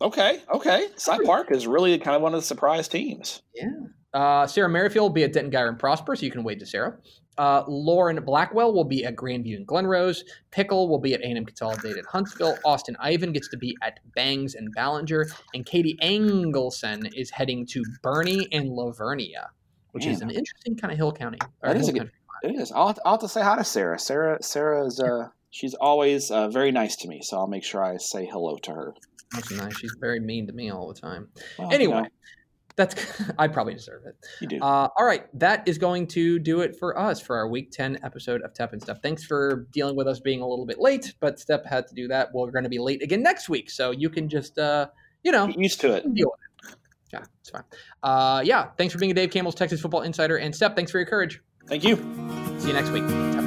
Okay, okay. Cy Park is really kind of one of the surprise teams. Yeah. Uh, Sarah Merrifield will be at Denton Guyer and Prosper, so you can wait to Sarah. Uh, Lauren Blackwell will be at Grandview and Glen Rose. Pickle will be at A&M Consolidated Huntsville. Austin Ivan gets to be at Bangs and Ballinger. And Katie Engelson is heading to Boerne and La Vernia, which is an interesting kind of hill county. That is a good, it is. I'll have, I'll have, to say hi to Sarah. Sarah Sarah is uh, she's always uh, very nice to me, so I'll make sure I say hello to her. That's nice. She's very mean to me all the time. Well, anyway. You know that's I probably deserve it. You do. Uh, all right, that is going to do it for us for our week ten episode of Tep and Stepp. Thanks for dealing with us being a little bit late, but Stepp had to do that. We're going to be late again next week, so you can just uh, you know Get used to it. Deal with it. Yeah, it's fine. Uh, yeah, thanks for being a Dave Campbell's Texas Football Insider, and Stepp, thanks for your courage. Thank you. See you next week.